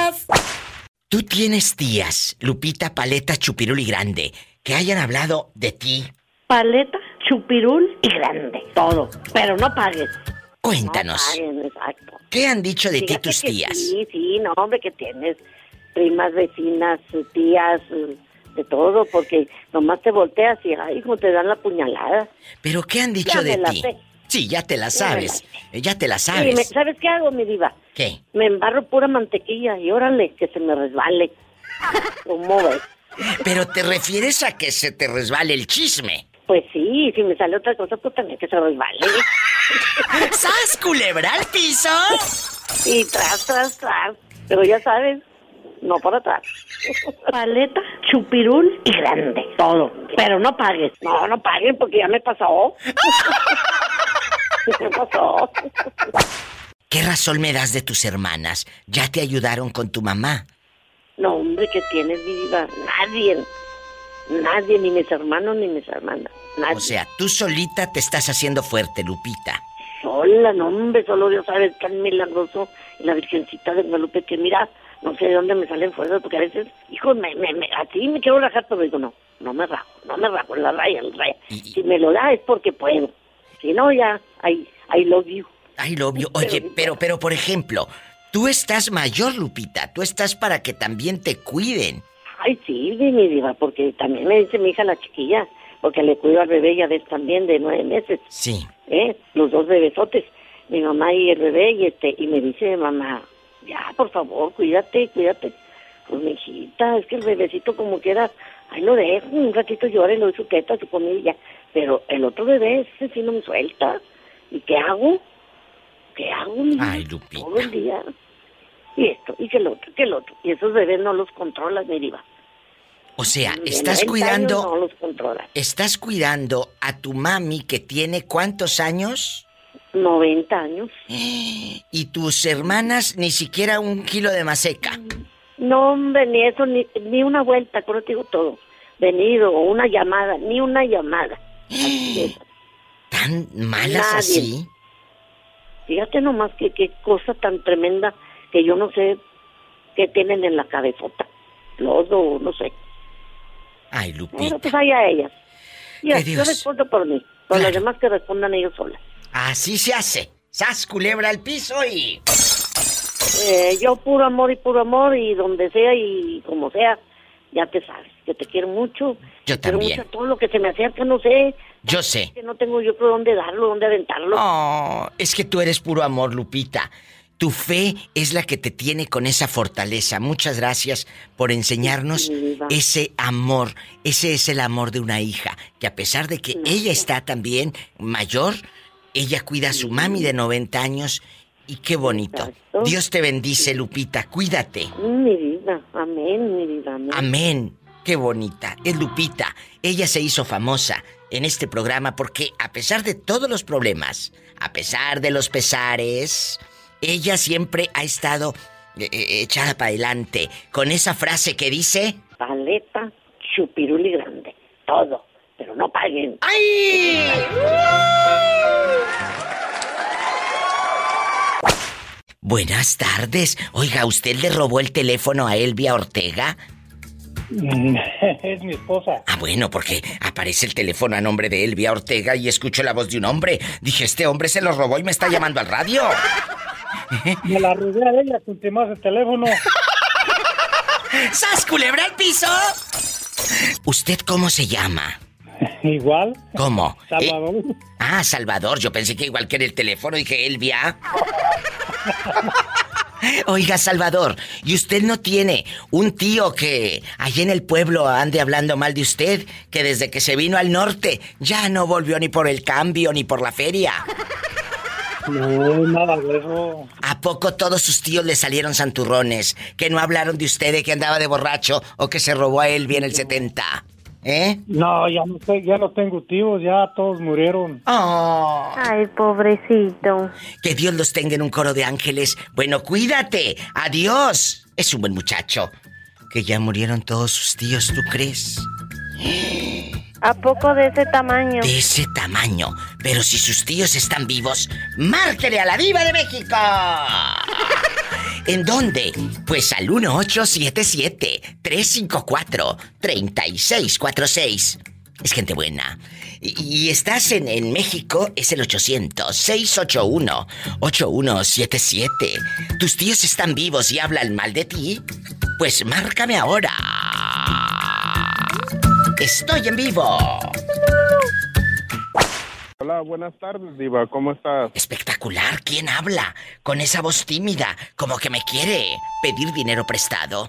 Tú tienes tías, Lupita, Paleta, Chupirul y Grande, que hayan hablado de ti. Paleta, chupirul y grande. Todo. Pero no pagues. Cuéntanos. No paguen, exacto. ¿Qué han dicho de ti tus tías? Sí, sí, no, hombre, que tienes primas, vecinas, tías, de todo, porque nomás te volteas y, ay, hijo, te dan la puñalada. ¿Pero qué han dicho Ya de ti? sé. Sí, ya te la sabes. Eh, Ya te la Sí, me- sabes. ¿Sabes qué hago, mi diva? ¿Qué? Me embarro pura mantequilla y órale, que se me resbale. ¿Cómo ves? Pero te refieres a que se te resbale el chisme. Pues sí, si me sale otra cosa, pues también que se resbale. ¡Sas, culebra al piso! Y tras, tras, tras. Pero ya sabes, no por atrás. Paleta, chupirul y grande. Todo. Pero no pagues. No, no paguen porque ya me pasó. pasó. ¿Qué razón me das de tus hermanas? ¿Ya te ayudaron con tu mamá? No, hombre, que tienes, mi diva? Nadie. Nadie, ni mis hermanos ni mis hermanas. Nadie. O sea, tú solita te estás haciendo fuerte, Lupita. Sola, no, hombre, solo Dios sabe, tan milagroso. Y la Virgencita de Guadalupe, que mira, no sé de dónde me salen fuerzas, porque a veces, hijo, me, me, me, así me quiero rajar, pero digo, no, no me rajo, no me rajo, la raya, la raya. Si me lo da es porque puedo. Si no, ya, ahí, ahí lo digo. Ay, lo obvio. Oye, pero, pero, por ejemplo, tú estás mayor, Lupita. Tú estás para que también te cuiden. Ay, sí, mi diva, porque también me dice mi hija la chiquilla, porque le cuido al bebé ya ves también de nueve meses. Sí. ¿eh? Los dos bebesotes, mi mamá y el bebé, y este, y me dice mamá, ya, por favor, cuídate, cuídate. Pues mi hijita, es que el bebecito como quiera, ahí lo dejo, un ratito llora y lo doy su teta, su comida, pero el otro bebé, ese sí no me suelta. ¿Y qué hago? ¿Qué hago, Ay? Lupita. Todo el día. Y esto, y que el otro, que el otro. Y esos bebés no los controlas, mi diva. O sea, estás 90 cuidando. No los controlas. Estás cuidando a tu mami que tiene cuántos años? 90 años. Y tus hermanas ni siquiera un kilo de maseca. No, hombre, ni eso, ni, ni una vuelta, con te digo todo. Venido, una llamada, ni una llamada. ¿Tan malas Nadie. así? Fíjate nomás que qué cosa tan tremenda que yo no sé qué tienen en la cabezota. Lodo, no sé. Ay, Lupita. Pero pues allá ellas. Así yo respondo por mí. Por los demás que respondan ellos solas. Así se hace. Sas culebra al piso y. Eh, yo puro amor y puro amor y donde sea y como sea, ya te sabes, que te quiero mucho. Yo Quiero también. mucho a todo lo que se me acerca, no sé. Yo sé. Que no tengo yo por dónde darlo, dónde aventarlo. Oh, es que tú eres puro amor, Lupita. Tu fe es la que te tiene con esa fortaleza. Muchas gracias por enseñarnos ese amor. Ese es el amor de una hija, que a pesar de que ella está también mayor, ella cuida a su mami de 90 años y qué bonito. Dios te bendice, Lupita. Cuídate. Mi vida, amén, mi vida, amén. Amén. Qué bonita. Es Lupita. Ella se hizo famosa en este programa porque a pesar de todos los problemas, a pesar de los pesares, ella siempre ha estado eh, eh, echada para adelante con esa frase que dice... Paleta, chupiruli grande, todo, pero no paguen. ¡Ay! Buenas tardes. Oiga, ¿usted le robó el teléfono a Elvia Ortega? es mi esposa. Ah, bueno, porque aparece el teléfono a nombre de Elvia Ortega y escucho la voz de un hombre. Dije, este hombre se lo robó y me está llamando al radio. Me la robé a ella con más el teléfono. ¡Sas, culebra al piso! ¿Usted cómo se llama? Igual. ¿Cómo? Salvador. Eh, ah, Salvador. Yo pensé que igual que en el teléfono dije Elvia. Oiga, Salvador, ¿y usted no tiene un tío que allí en el pueblo ande hablando mal de usted? Que desde que se vino al norte ya no volvió ni por el cambio ni por la feria. No, nada de eso. ¿A poco todos sus tíos le salieron santurrones? Que no hablaron de usted de que andaba de borracho o que se robó a él bien el 70. ¿Eh? No, ya no, sé, ya no tengo tíos, ya todos murieron. Oh. Ay, pobrecito. Que Dios los tenga en un coro de ángeles. Bueno, cuídate. Adiós. Es un buen muchacho. Que ya murieron todos sus tíos, ¿tú crees? ¿A poco de ese tamaño? De ese tamaño. Pero si sus tíos están vivos, márquele a la diva de México. ¿En dónde? Pues al 1877-354-3646. Es gente buena. Y, y estás en, en México, es el 800-681-8177. ¿Tus tíos están vivos y hablan mal de ti? Pues márcame ahora. Estoy en vivo. Hola, buenas tardes, Diva. ¿Cómo estás? Espectacular. ¿Quién habla? Con esa voz tímida, como que me quiere pedir dinero prestado.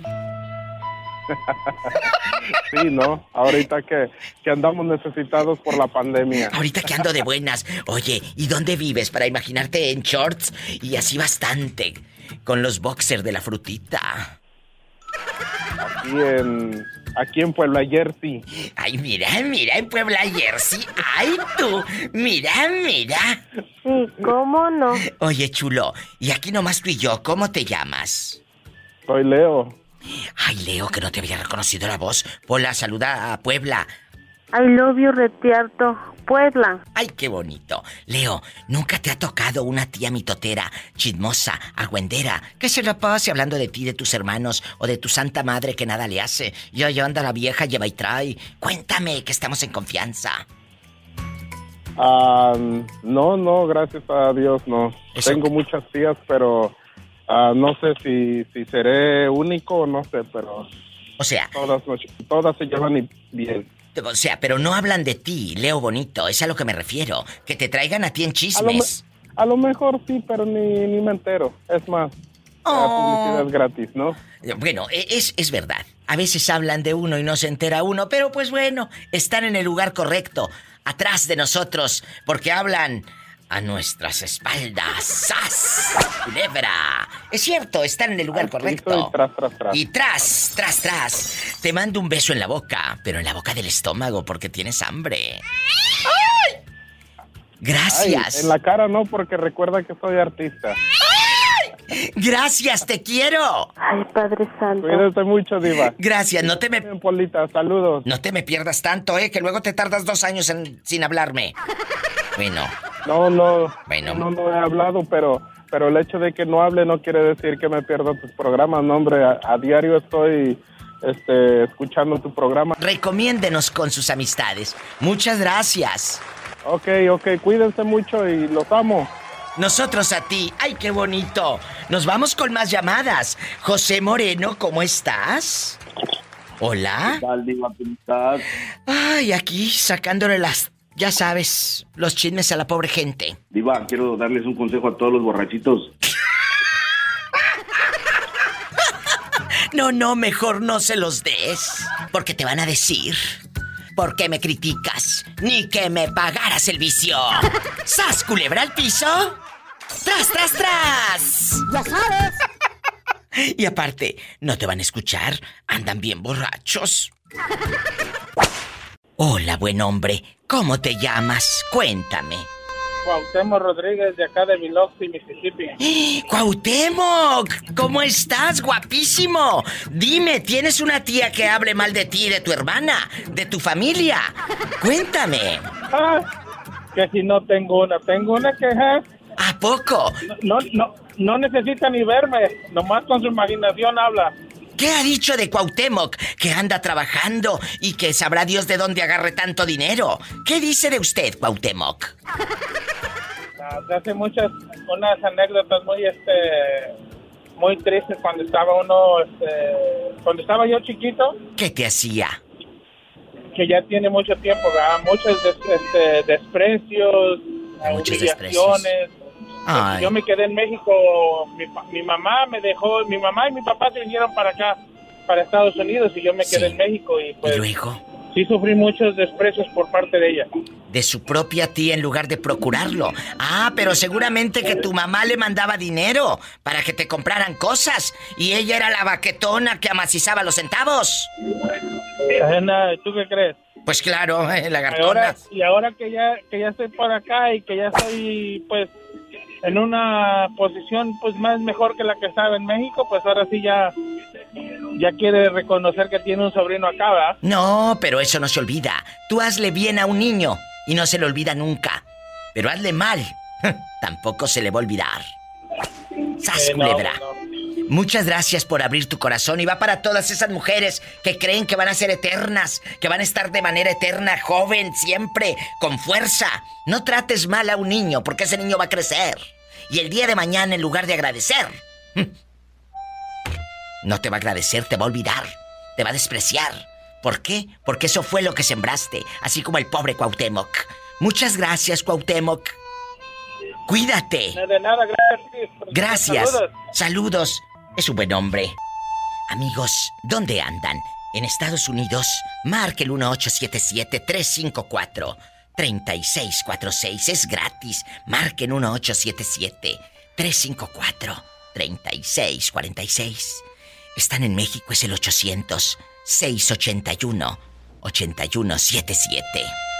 sí, ¿no? Ahorita que, que andamos necesitados por la pandemia. Ahorita que ando de buenas. Oye, ¿y dónde vives para imaginarte en shorts y así bastante? Con los boxers de la frutita. Aquí en, aquí en Puebla, Jersey. Ay, mira, mira, en Puebla, Jersey. Ay, tú, mira, mira. Sí, ¿cómo no? Oye, chulo, y aquí nomás tú y yo, ¿cómo te llamas? Soy Leo. Ay, Leo, que no te había reconocido la voz. Hola, saluda a Puebla. I love you, Retiarto. Puebla. Ay, qué bonito. Leo, ¿nunca te ha tocado una tía mitotera, chismosa, argüendera, que se la pase hablando de ti, de tus hermanos o de tu santa madre que nada le hace? Yo, yo anda la vieja, lleva y trae. Cuéntame que estamos en confianza. Ah, no, no, gracias a Dios, no. Eso- Tengo muchas tías, pero ah, no sé si, si seré único o no sé, pero O sea, todas, todas se llevan y- bien. O sea, pero no hablan de ti, Leo bonito, es a lo que me refiero. Que te traigan a ti en A lo, me- chismes. a lo mejor sí, pero ni, ni me entero. Es más, la publicidad es gratis, ¿no? Bueno, e- es, es verdad. A veces hablan de uno y no se entera uno, pero pues bueno, están en el lugar correcto, atrás de nosotros, porque hablan a nuestras espaldas. ¡Sas! ¡Culebra! Es cierto, están en el lugar correcto. Y tras, tras, tras. Y tras, tras, tras. Te mando un beso en la boca, pero en la boca del estómago porque tienes hambre. Gracias. Ay, en la cara no, porque recuerda que soy artista. Gracias, te quiero. Ay, Padre Santo. Cuídate mucho, Diva. Gracias, no te me... Polita, saludos. No te me pierdas tanto, ¿eh? Que luego te tardas dos años en- sin hablarme. Bueno, No, no. Bueno. No, no he hablado, pero, pero el hecho de que no hable no quiere decir que me pierdo tus programas. No, hombre, a, a diario estoy este, escuchando tu programa. recomiéndenos con sus amistades. Muchas gracias. Ok, ok, cuídense mucho y los amo. Nosotros a ti. ¡Ay, qué bonito! Nos vamos con más llamadas. José Moreno, ¿cómo estás? Hola. tal, Diva? ¿Cómo estás? Ay, aquí sacándole las, ya sabes, los chismes a la pobre gente. Diva, quiero darles un consejo a todos los borrachitos. No, no, mejor no se los des. Porque te van a decir. ¿Por qué me criticas? Ni que me pagaras el vicio. ¡Sas, culebra al piso! ¡Tras, tras, tras! Ya sabes. Y aparte, no te van a escuchar. Andan bien borrachos. Hola, buen hombre. ¿Cómo te llamas? Cuéntame. Cuauhtémoc Rodríguez de acá de Biloxi, Mississippi. ¡Cuauhtémoc! ¿Cómo estás, guapísimo? Dime, ¿tienes una tía que hable mal de ti, de tu hermana, de tu familia? Cuéntame. Ah, que si no tengo una, tengo una queja. ¿A poco? No, no, no necesita ni verme, nomás con su imaginación habla. ¿Qué ha dicho de Cuauhtémoc? Que anda trabajando y que sabrá Dios de dónde agarre tanto dinero. ¿Qué dice de usted, Cuauhtémoc? Ah, hace muchas, unas anécdotas muy, este, muy tristes cuando estaba uno, este, cuando estaba yo chiquito, ¿Qué te hacía? que ya tiene mucho tiempo, ¿verdad? Muchos des- este, desprecios, Muchos humillaciones. Ay. Yo me quedé en México, mi, mamá me dejó, mi mamá y mi papá se vinieron para acá, para Estados Unidos, y yo me quedé en México y pues ¿Y luego? sí sufrí muchos desprecios por parte de ella. De su propia tía en lugar de procurarlo. Ah, pero seguramente que tu mamá le mandaba dinero para que te compraran cosas y ella era la baquetona que amacizaba los centavos. ¿tú qué crees? Pues claro, eh, la Ahora, y ahora que ya, que ya estoy por acá y que ya estoy, pues, en una posición, pues, más mejor que la que estaba en México, pues ahora sí ya, ya quiere reconocer que tiene un sobrino acá, ¿verdad? No, pero eso no se olvida. Tú hazle bien a un niño y no se le olvida nunca. Pero hazle mal, tampoco se le va a olvidar. ¡Sas, Eh, no, culebra! no. Muchas gracias por abrir tu corazón y va para todas esas mujeres que creen que van a ser eternas, que van a estar de manera eterna, joven, siempre, con fuerza. No trates mal a un niño porque ese niño va a crecer. Y el día de mañana, en lugar de agradecer, no te va a agradecer, te va a olvidar, te va a despreciar. ¿Por qué? Porque eso fue lo que sembraste, así como el pobre Cuauhtémoc. Muchas gracias, Cuauhtémoc. Cuídate. De nada, gracias. Gracias. Saludos. Saludos. Es un buen hombre. Amigos, ¿dónde andan? En Estados Unidos, marque el 1877-354-3646. Es gratis. Marquen 1877-354-3646. Están en México, es el 800-681-8177.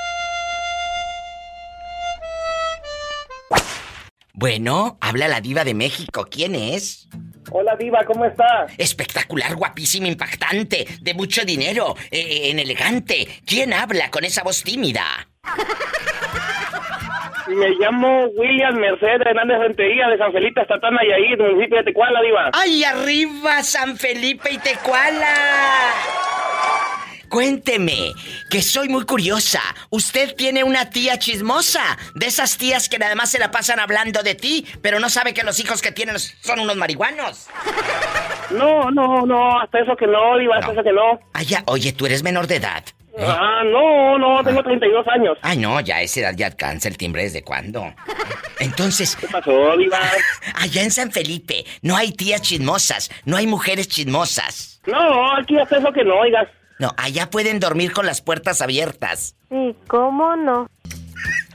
Bueno, habla la diva de México. ¿Quién es? Hola Diva, ¿cómo estás? Espectacular, guapísima, impactante, de mucho dinero, eh, en elegante. ¿Quién habla con esa voz tímida? Me llamo William Mercedes Hernández Rentería de San Felipe Estatana y ahí, municipio de Tecuala, Diva. ¡Ay, arriba, San Felipe y Tecuala! Cuénteme, que soy muy curiosa. ¿Usted tiene una tía chismosa? De esas tías que nada más se la pasan hablando de ti, pero no sabe que los hijos que tienen son unos marihuanos. No, no, no, hasta eso que no, Diva, hasta eso que no. Ah, ya, oye, tú eres menor de edad. Ah, no, no, tengo 32 años. Ay, no, ya a esa edad ya alcanza el timbre desde cuándo. Entonces. ¿Qué pasó, Diva? Allá en San Felipe no hay tías chismosas, no hay mujeres chismosas. No, aquí hasta eso que no, oigas. No, allá pueden dormir con las puertas abiertas. Sí, ¿cómo no?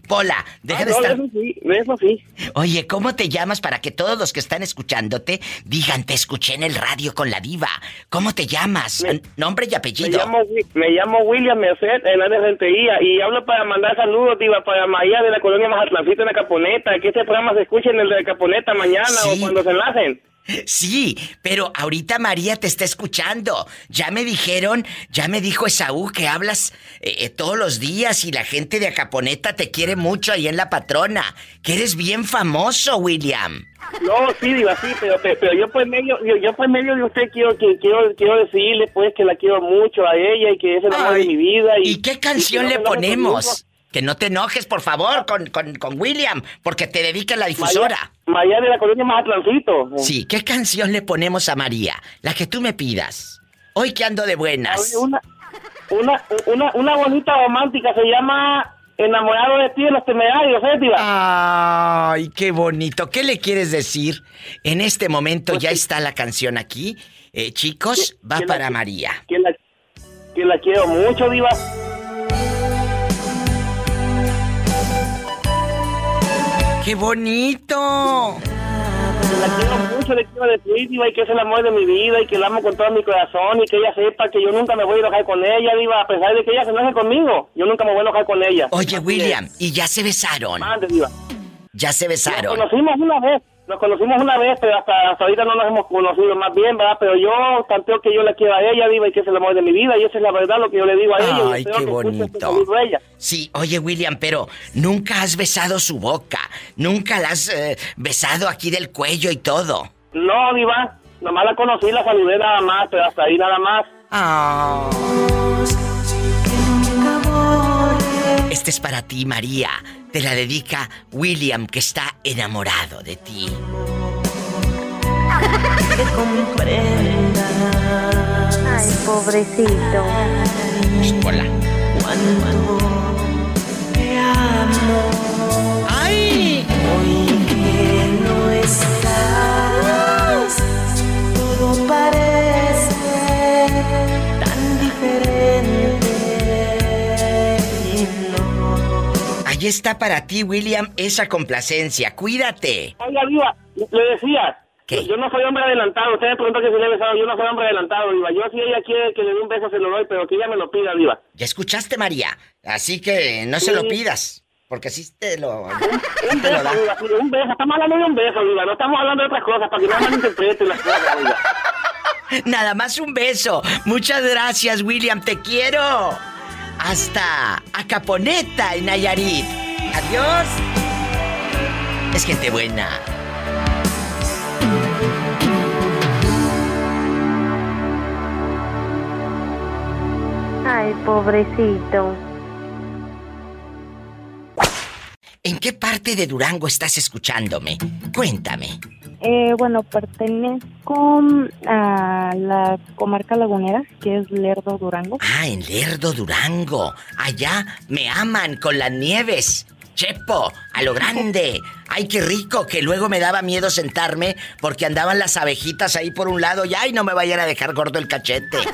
Pola, deja Ah, de no, estar. Eso sí, eso sí. Oye, ¿cómo te llamas para que todos los que están escuchándote digan te escuché en el radio con la diva? ¿Cómo te llamas? Me- Nombre y Me apellido. llamo, Wi- me llamo William Mercedes Hernández Rentería y hablo para mandar saludos, Diva, para María de la colonia Mazatlancito en la Caponeta, que este programa se escuche en el de la Caponeta mañana Sí. o cuando se enlacen. Sí, pero ahorita María te está escuchando. Ya me dijeron, ya me dijo Esaú que hablas eh, eh, todos los días y la gente de Acaponeta te quiere mucho ahí en la patrona. Que eres bien famoso, William. No, sí, Diva, sí, pero, pero, pero yo por medio, yo, yo por medio de usted quiero que quiero quiero decirle pues que la quiero mucho a ella y que es el amor de mi vida y, ¿Y qué canción y le ponemos? Que no te enojes, por favor, con, con, con William, porque te dedica la difusora. María de la colonia Mazatlancito. Sí, ¿qué canción le ponemos a María? La que tú me pidas. Hoy que ando de buenas. Una, una, una, una bonita romántica se llama Enamorado de ti de los temerarios, ¿eh, Diva? Ay, qué bonito. ¿Qué le quieres decir? En este momento Pues ya está la canción aquí. Eh, chicos, va la- para María. Que la, que la quiero mucho, Diva. ¡Qué bonito! La quiero mucho, le quiero decir, Diva, y que es el amor de mi vida, y que la amo con todo mi corazón, y que ella sepa que yo nunca me voy a enojar con ella, Diva, a pesar de que ella se enoje conmigo. Yo nunca me voy a enojar con ella. Oye, William, ¿y ya se besaron? Mande, Diva. Ya se besaron. Nos conocimos una vez, nos conocimos una vez, pero hasta, hasta ahorita no nos hemos conocido más bien, ¿verdad? Pero yo tanteo que yo la quiero a ella, Diva, y que es el amor de mi vida, y esa es la verdad lo que yo le digo a ella. Ay, qué que bonito. ella. Sí, oye, William, pero nunca has besado su boca. Nunca la has eh, besado aquí del cuello y todo. No, Diva, nomás la conocí, la saludé nada más, pero hasta ahí nada más. Ah. Este es para ti, María. Te la dedica William, que está enamorado de ti. Que comprenda. Ay, pobrecito. Hola. Te amo. ¡Ay! Hoy que no estás, todo parece Ahí está para ti, William, esa complacencia. Cuídate. Oiga, Diva, le decía. Yo no soy hombre adelantado. Usted me preguntó que si le he besado. Yo no soy hombre adelantado, Diva. Yo si ella quiere que le dé un beso, se lo doy, pero que ella me lo pida, Diva. Ya escuchaste, María. Así que no se lo pidas. Porque así te lo. Un beso, Diva, sí, un beso. Estamos hablando de un beso, Diva. No estamos hablando de otras cosas, para que no malinterpreten las cosas, Diva. Nada más un beso. Muchas gracias, William. Te quiero. Hasta Acaponeta en Nayarit. Adiós. Es gente buena. Ay, pobrecito. ¿En qué parte de Durango estás escuchándome? Cuéntame. Eh, bueno, pertenezco a la comarca lagunera, que es Lerdo, Durango. Ah, en Lerdo, Durango. Allá me aman con las nieves. Chepo, a lo grande. Ay, qué rico, que luego me daba miedo sentarme porque andaban las abejitas ahí por un lado y ay, no me vayan a dejar gordo el cachete.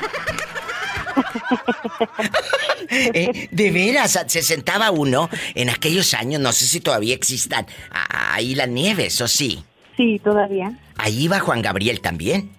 Eh, de veras, se sentaba uno en aquellos años, no sé si todavía existan, ahí las nieves, ¿o sí? Sí, todavía. Ahí iba Juan Gabriel también.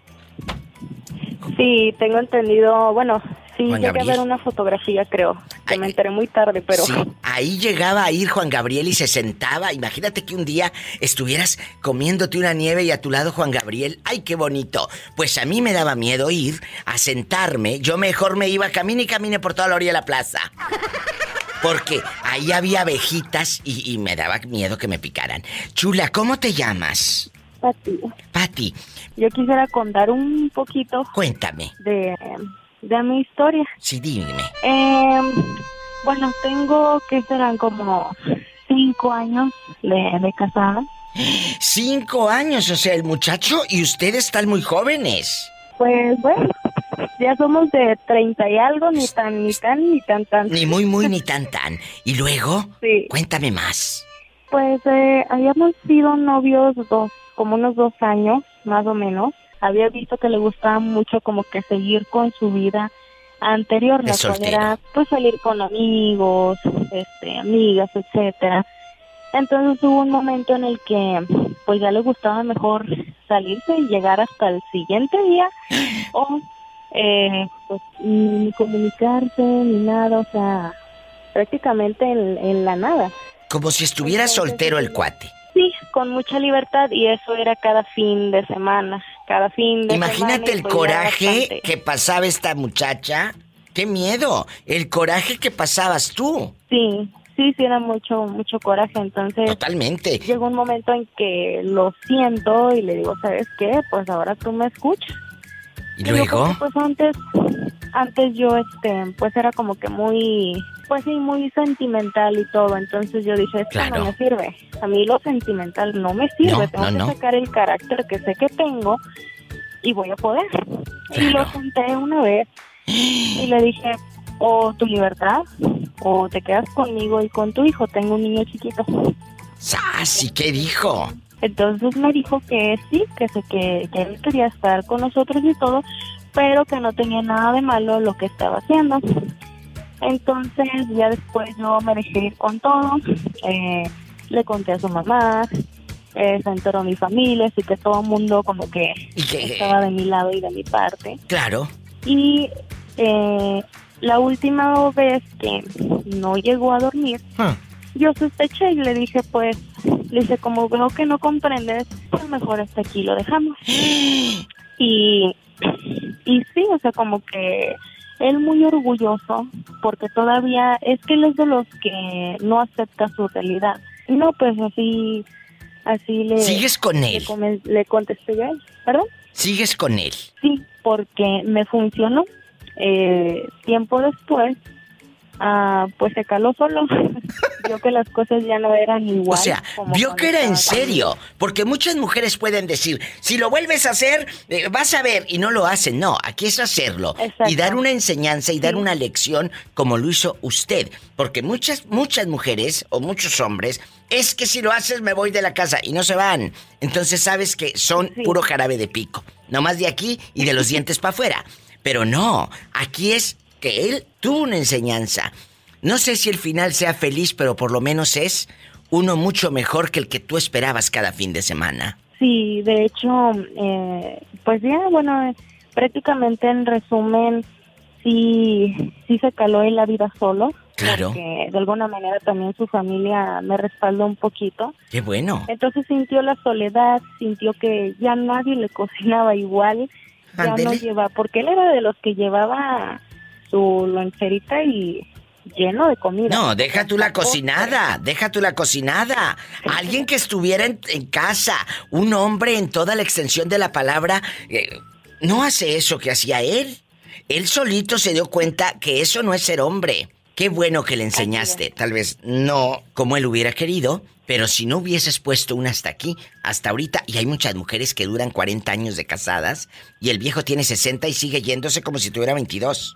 Sí, tengo entendido, bueno, sí, Juan llegué a ver una fotografía, creo, que me enteré muy tarde, pero... Sí, ahí llegaba a ir Juan Gabriel y se sentaba. Imagínate que un día estuvieras comiéndote una nieve y a tu lado Juan Gabriel. ¡Ay, qué bonito! Pues a mí me daba miedo ir a sentarme. Yo mejor me iba camine y camine por toda la orilla de la plaza. Porque ahí había abejitas y, y me daba miedo que me picaran. Chula, ¿cómo te llamas? Pati, Pati, yo quisiera contar un poquito cuéntame. de, de mi historia. Sí, dime. Eh, bueno, tengo que serán como cinco años de, de casada. Cinco años, o sea, el muchacho y ustedes están muy jóvenes. Pues bueno, ya somos de treinta y algo, ni tan, ni tan, ni tan, tan. Ni muy, muy, ni tan, tan. Y luego, Sí. cuéntame más. Pues eh, habíamos sido novios dos, como unos dos años, más o menos. Había visto que le gustaba mucho como que seguir con su vida anterior, la cual era pues salir con amigos, este, amigas, etcétera. Entonces hubo un momento en el que pues ya le gustaba mejor salirse y llegar hasta el siguiente día o eh, pues ni comunicarse ni nada, o sea, prácticamente en, en la nada. Como si estuviera soltero el cuate. Sí, con mucha libertad y eso era cada fin de semana, cada fin de Imagínate semana. el coraje bastante. que pasaba esta muchacha. ¡Qué miedo! El coraje que pasabas tú. Sí, sí, sí era mucho, mucho coraje. Entonces Totalmente. llegó un momento en que lo siento y le digo, ¿sabes qué? Pues ahora tú me escuchas. ¿Y luego? Pues antes, antes yo, este, pues era como que muy, pues sí, muy sentimental y todo. Entonces yo dije, esto Claro. no me sirve. A mí lo sentimental no me sirve. No, Tengo no, que sacar el carácter que sé que tengo y voy a poder. Y lo senté una vez y le dije, o tu libertad, o te quedas conmigo y con tu hijo. Tengo un niño chiquito. ¡Sas! ¿Y qué dijo? Entonces me dijo que sí, que, se, que, que él quería estar con nosotros y todo, pero que no tenía nada de malo lo que estaba haciendo. Entonces ya después yo me dejé ir con todo, eh, le conté a su mamá, eh, se enteró mi familia, así que todo el mundo como que estaba de mi lado y de mi parte. Claro. Y eh, la última vez que no llegó a dormir, Ah. yo sospeché y le dije, pues, le dije, como veo que no comprendes, pues mejor hasta aquí lo dejamos. Y, y sí, o sea, como que él muy orgulloso, porque todavía es que él es de los que no acepta su realidad. No, pues así, así le... ¿Sigues con él? Le contesté yo a él, ¿perdón? ¿Sigues con él? Sí, porque me funcionó. Eh, tiempo después, ah, pues se caló solo. Vio que las cosas ya no eran igual. O sea, vio que era en serio. Porque muchas mujeres pueden decir, si lo vuelves a hacer, eh, vas a ver, y no lo hacen. No, aquí es hacerlo. Y dar una enseñanza y dar una lección como lo hizo usted. Porque muchas, muchas mujeres o muchos hombres, es que si lo haces me voy de la casa y no se van. Entonces sabes que son puro jarabe de pico. Nomás de aquí y de los dientes para afuera. Pero no, aquí es que él tuvo una enseñanza. No sé si el final sea feliz, pero por lo menos es uno mucho mejor que el que tú esperabas cada fin de semana. Sí, de hecho, eh, pues ya, bueno, prácticamente en resumen, sí, sí se caló en la vida solo. Claro. Porque de alguna manera también su familia me respaldó un poquito. Qué bueno. Entonces sintió la soledad, sintió que ya nadie le cocinaba igual, ya no Ándele. lleva, porque él era de los que llevaba su loncherita y lleno de comida. No, deja tú la cocinada, deja tú la cocinada. Alguien que estuviera en, en casa, un hombre en toda la extensión de la palabra, eh, no hace eso que hacía él. Él solito se dio cuenta que eso no es ser hombre. Qué bueno que le enseñaste. Tal vez no como él hubiera querido, pero si no hubieses puesto una hasta aquí, hasta ahorita, y hay muchas mujeres que duran 40 años de casadas, y el viejo tiene 60 y sigue yéndose como si tuviera 22.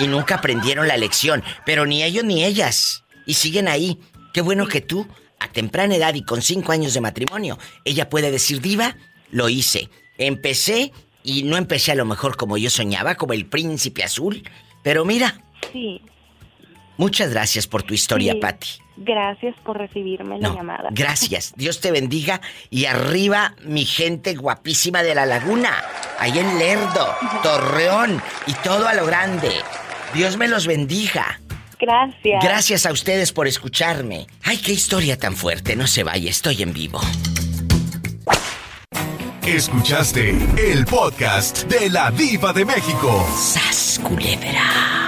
Y nunca aprendieron la lección, pero ni ellos ni ellas. Y siguen ahí. Qué bueno que tú, a temprana edad y con cinco años de matrimonio, ella puede decir, diva, lo hice. Empecé y no empecé a lo mejor como yo soñaba, como el príncipe azul. Pero mira, Sí, muchas gracias por tu historia, Sí. Patti. Gracias por recibirme la llamada. Gracias. Dios te bendiga. Y arriba, mi gente guapísima de la laguna. Ahí en Lerdo, Torreón y todo a lo grande. Dios me los bendiga. Gracias. Gracias a ustedes por escucharme. Ay, qué historia tan fuerte. No se vaya, estoy en vivo. Escuchaste el podcast de la Diva de México. ¡Sas, culebra!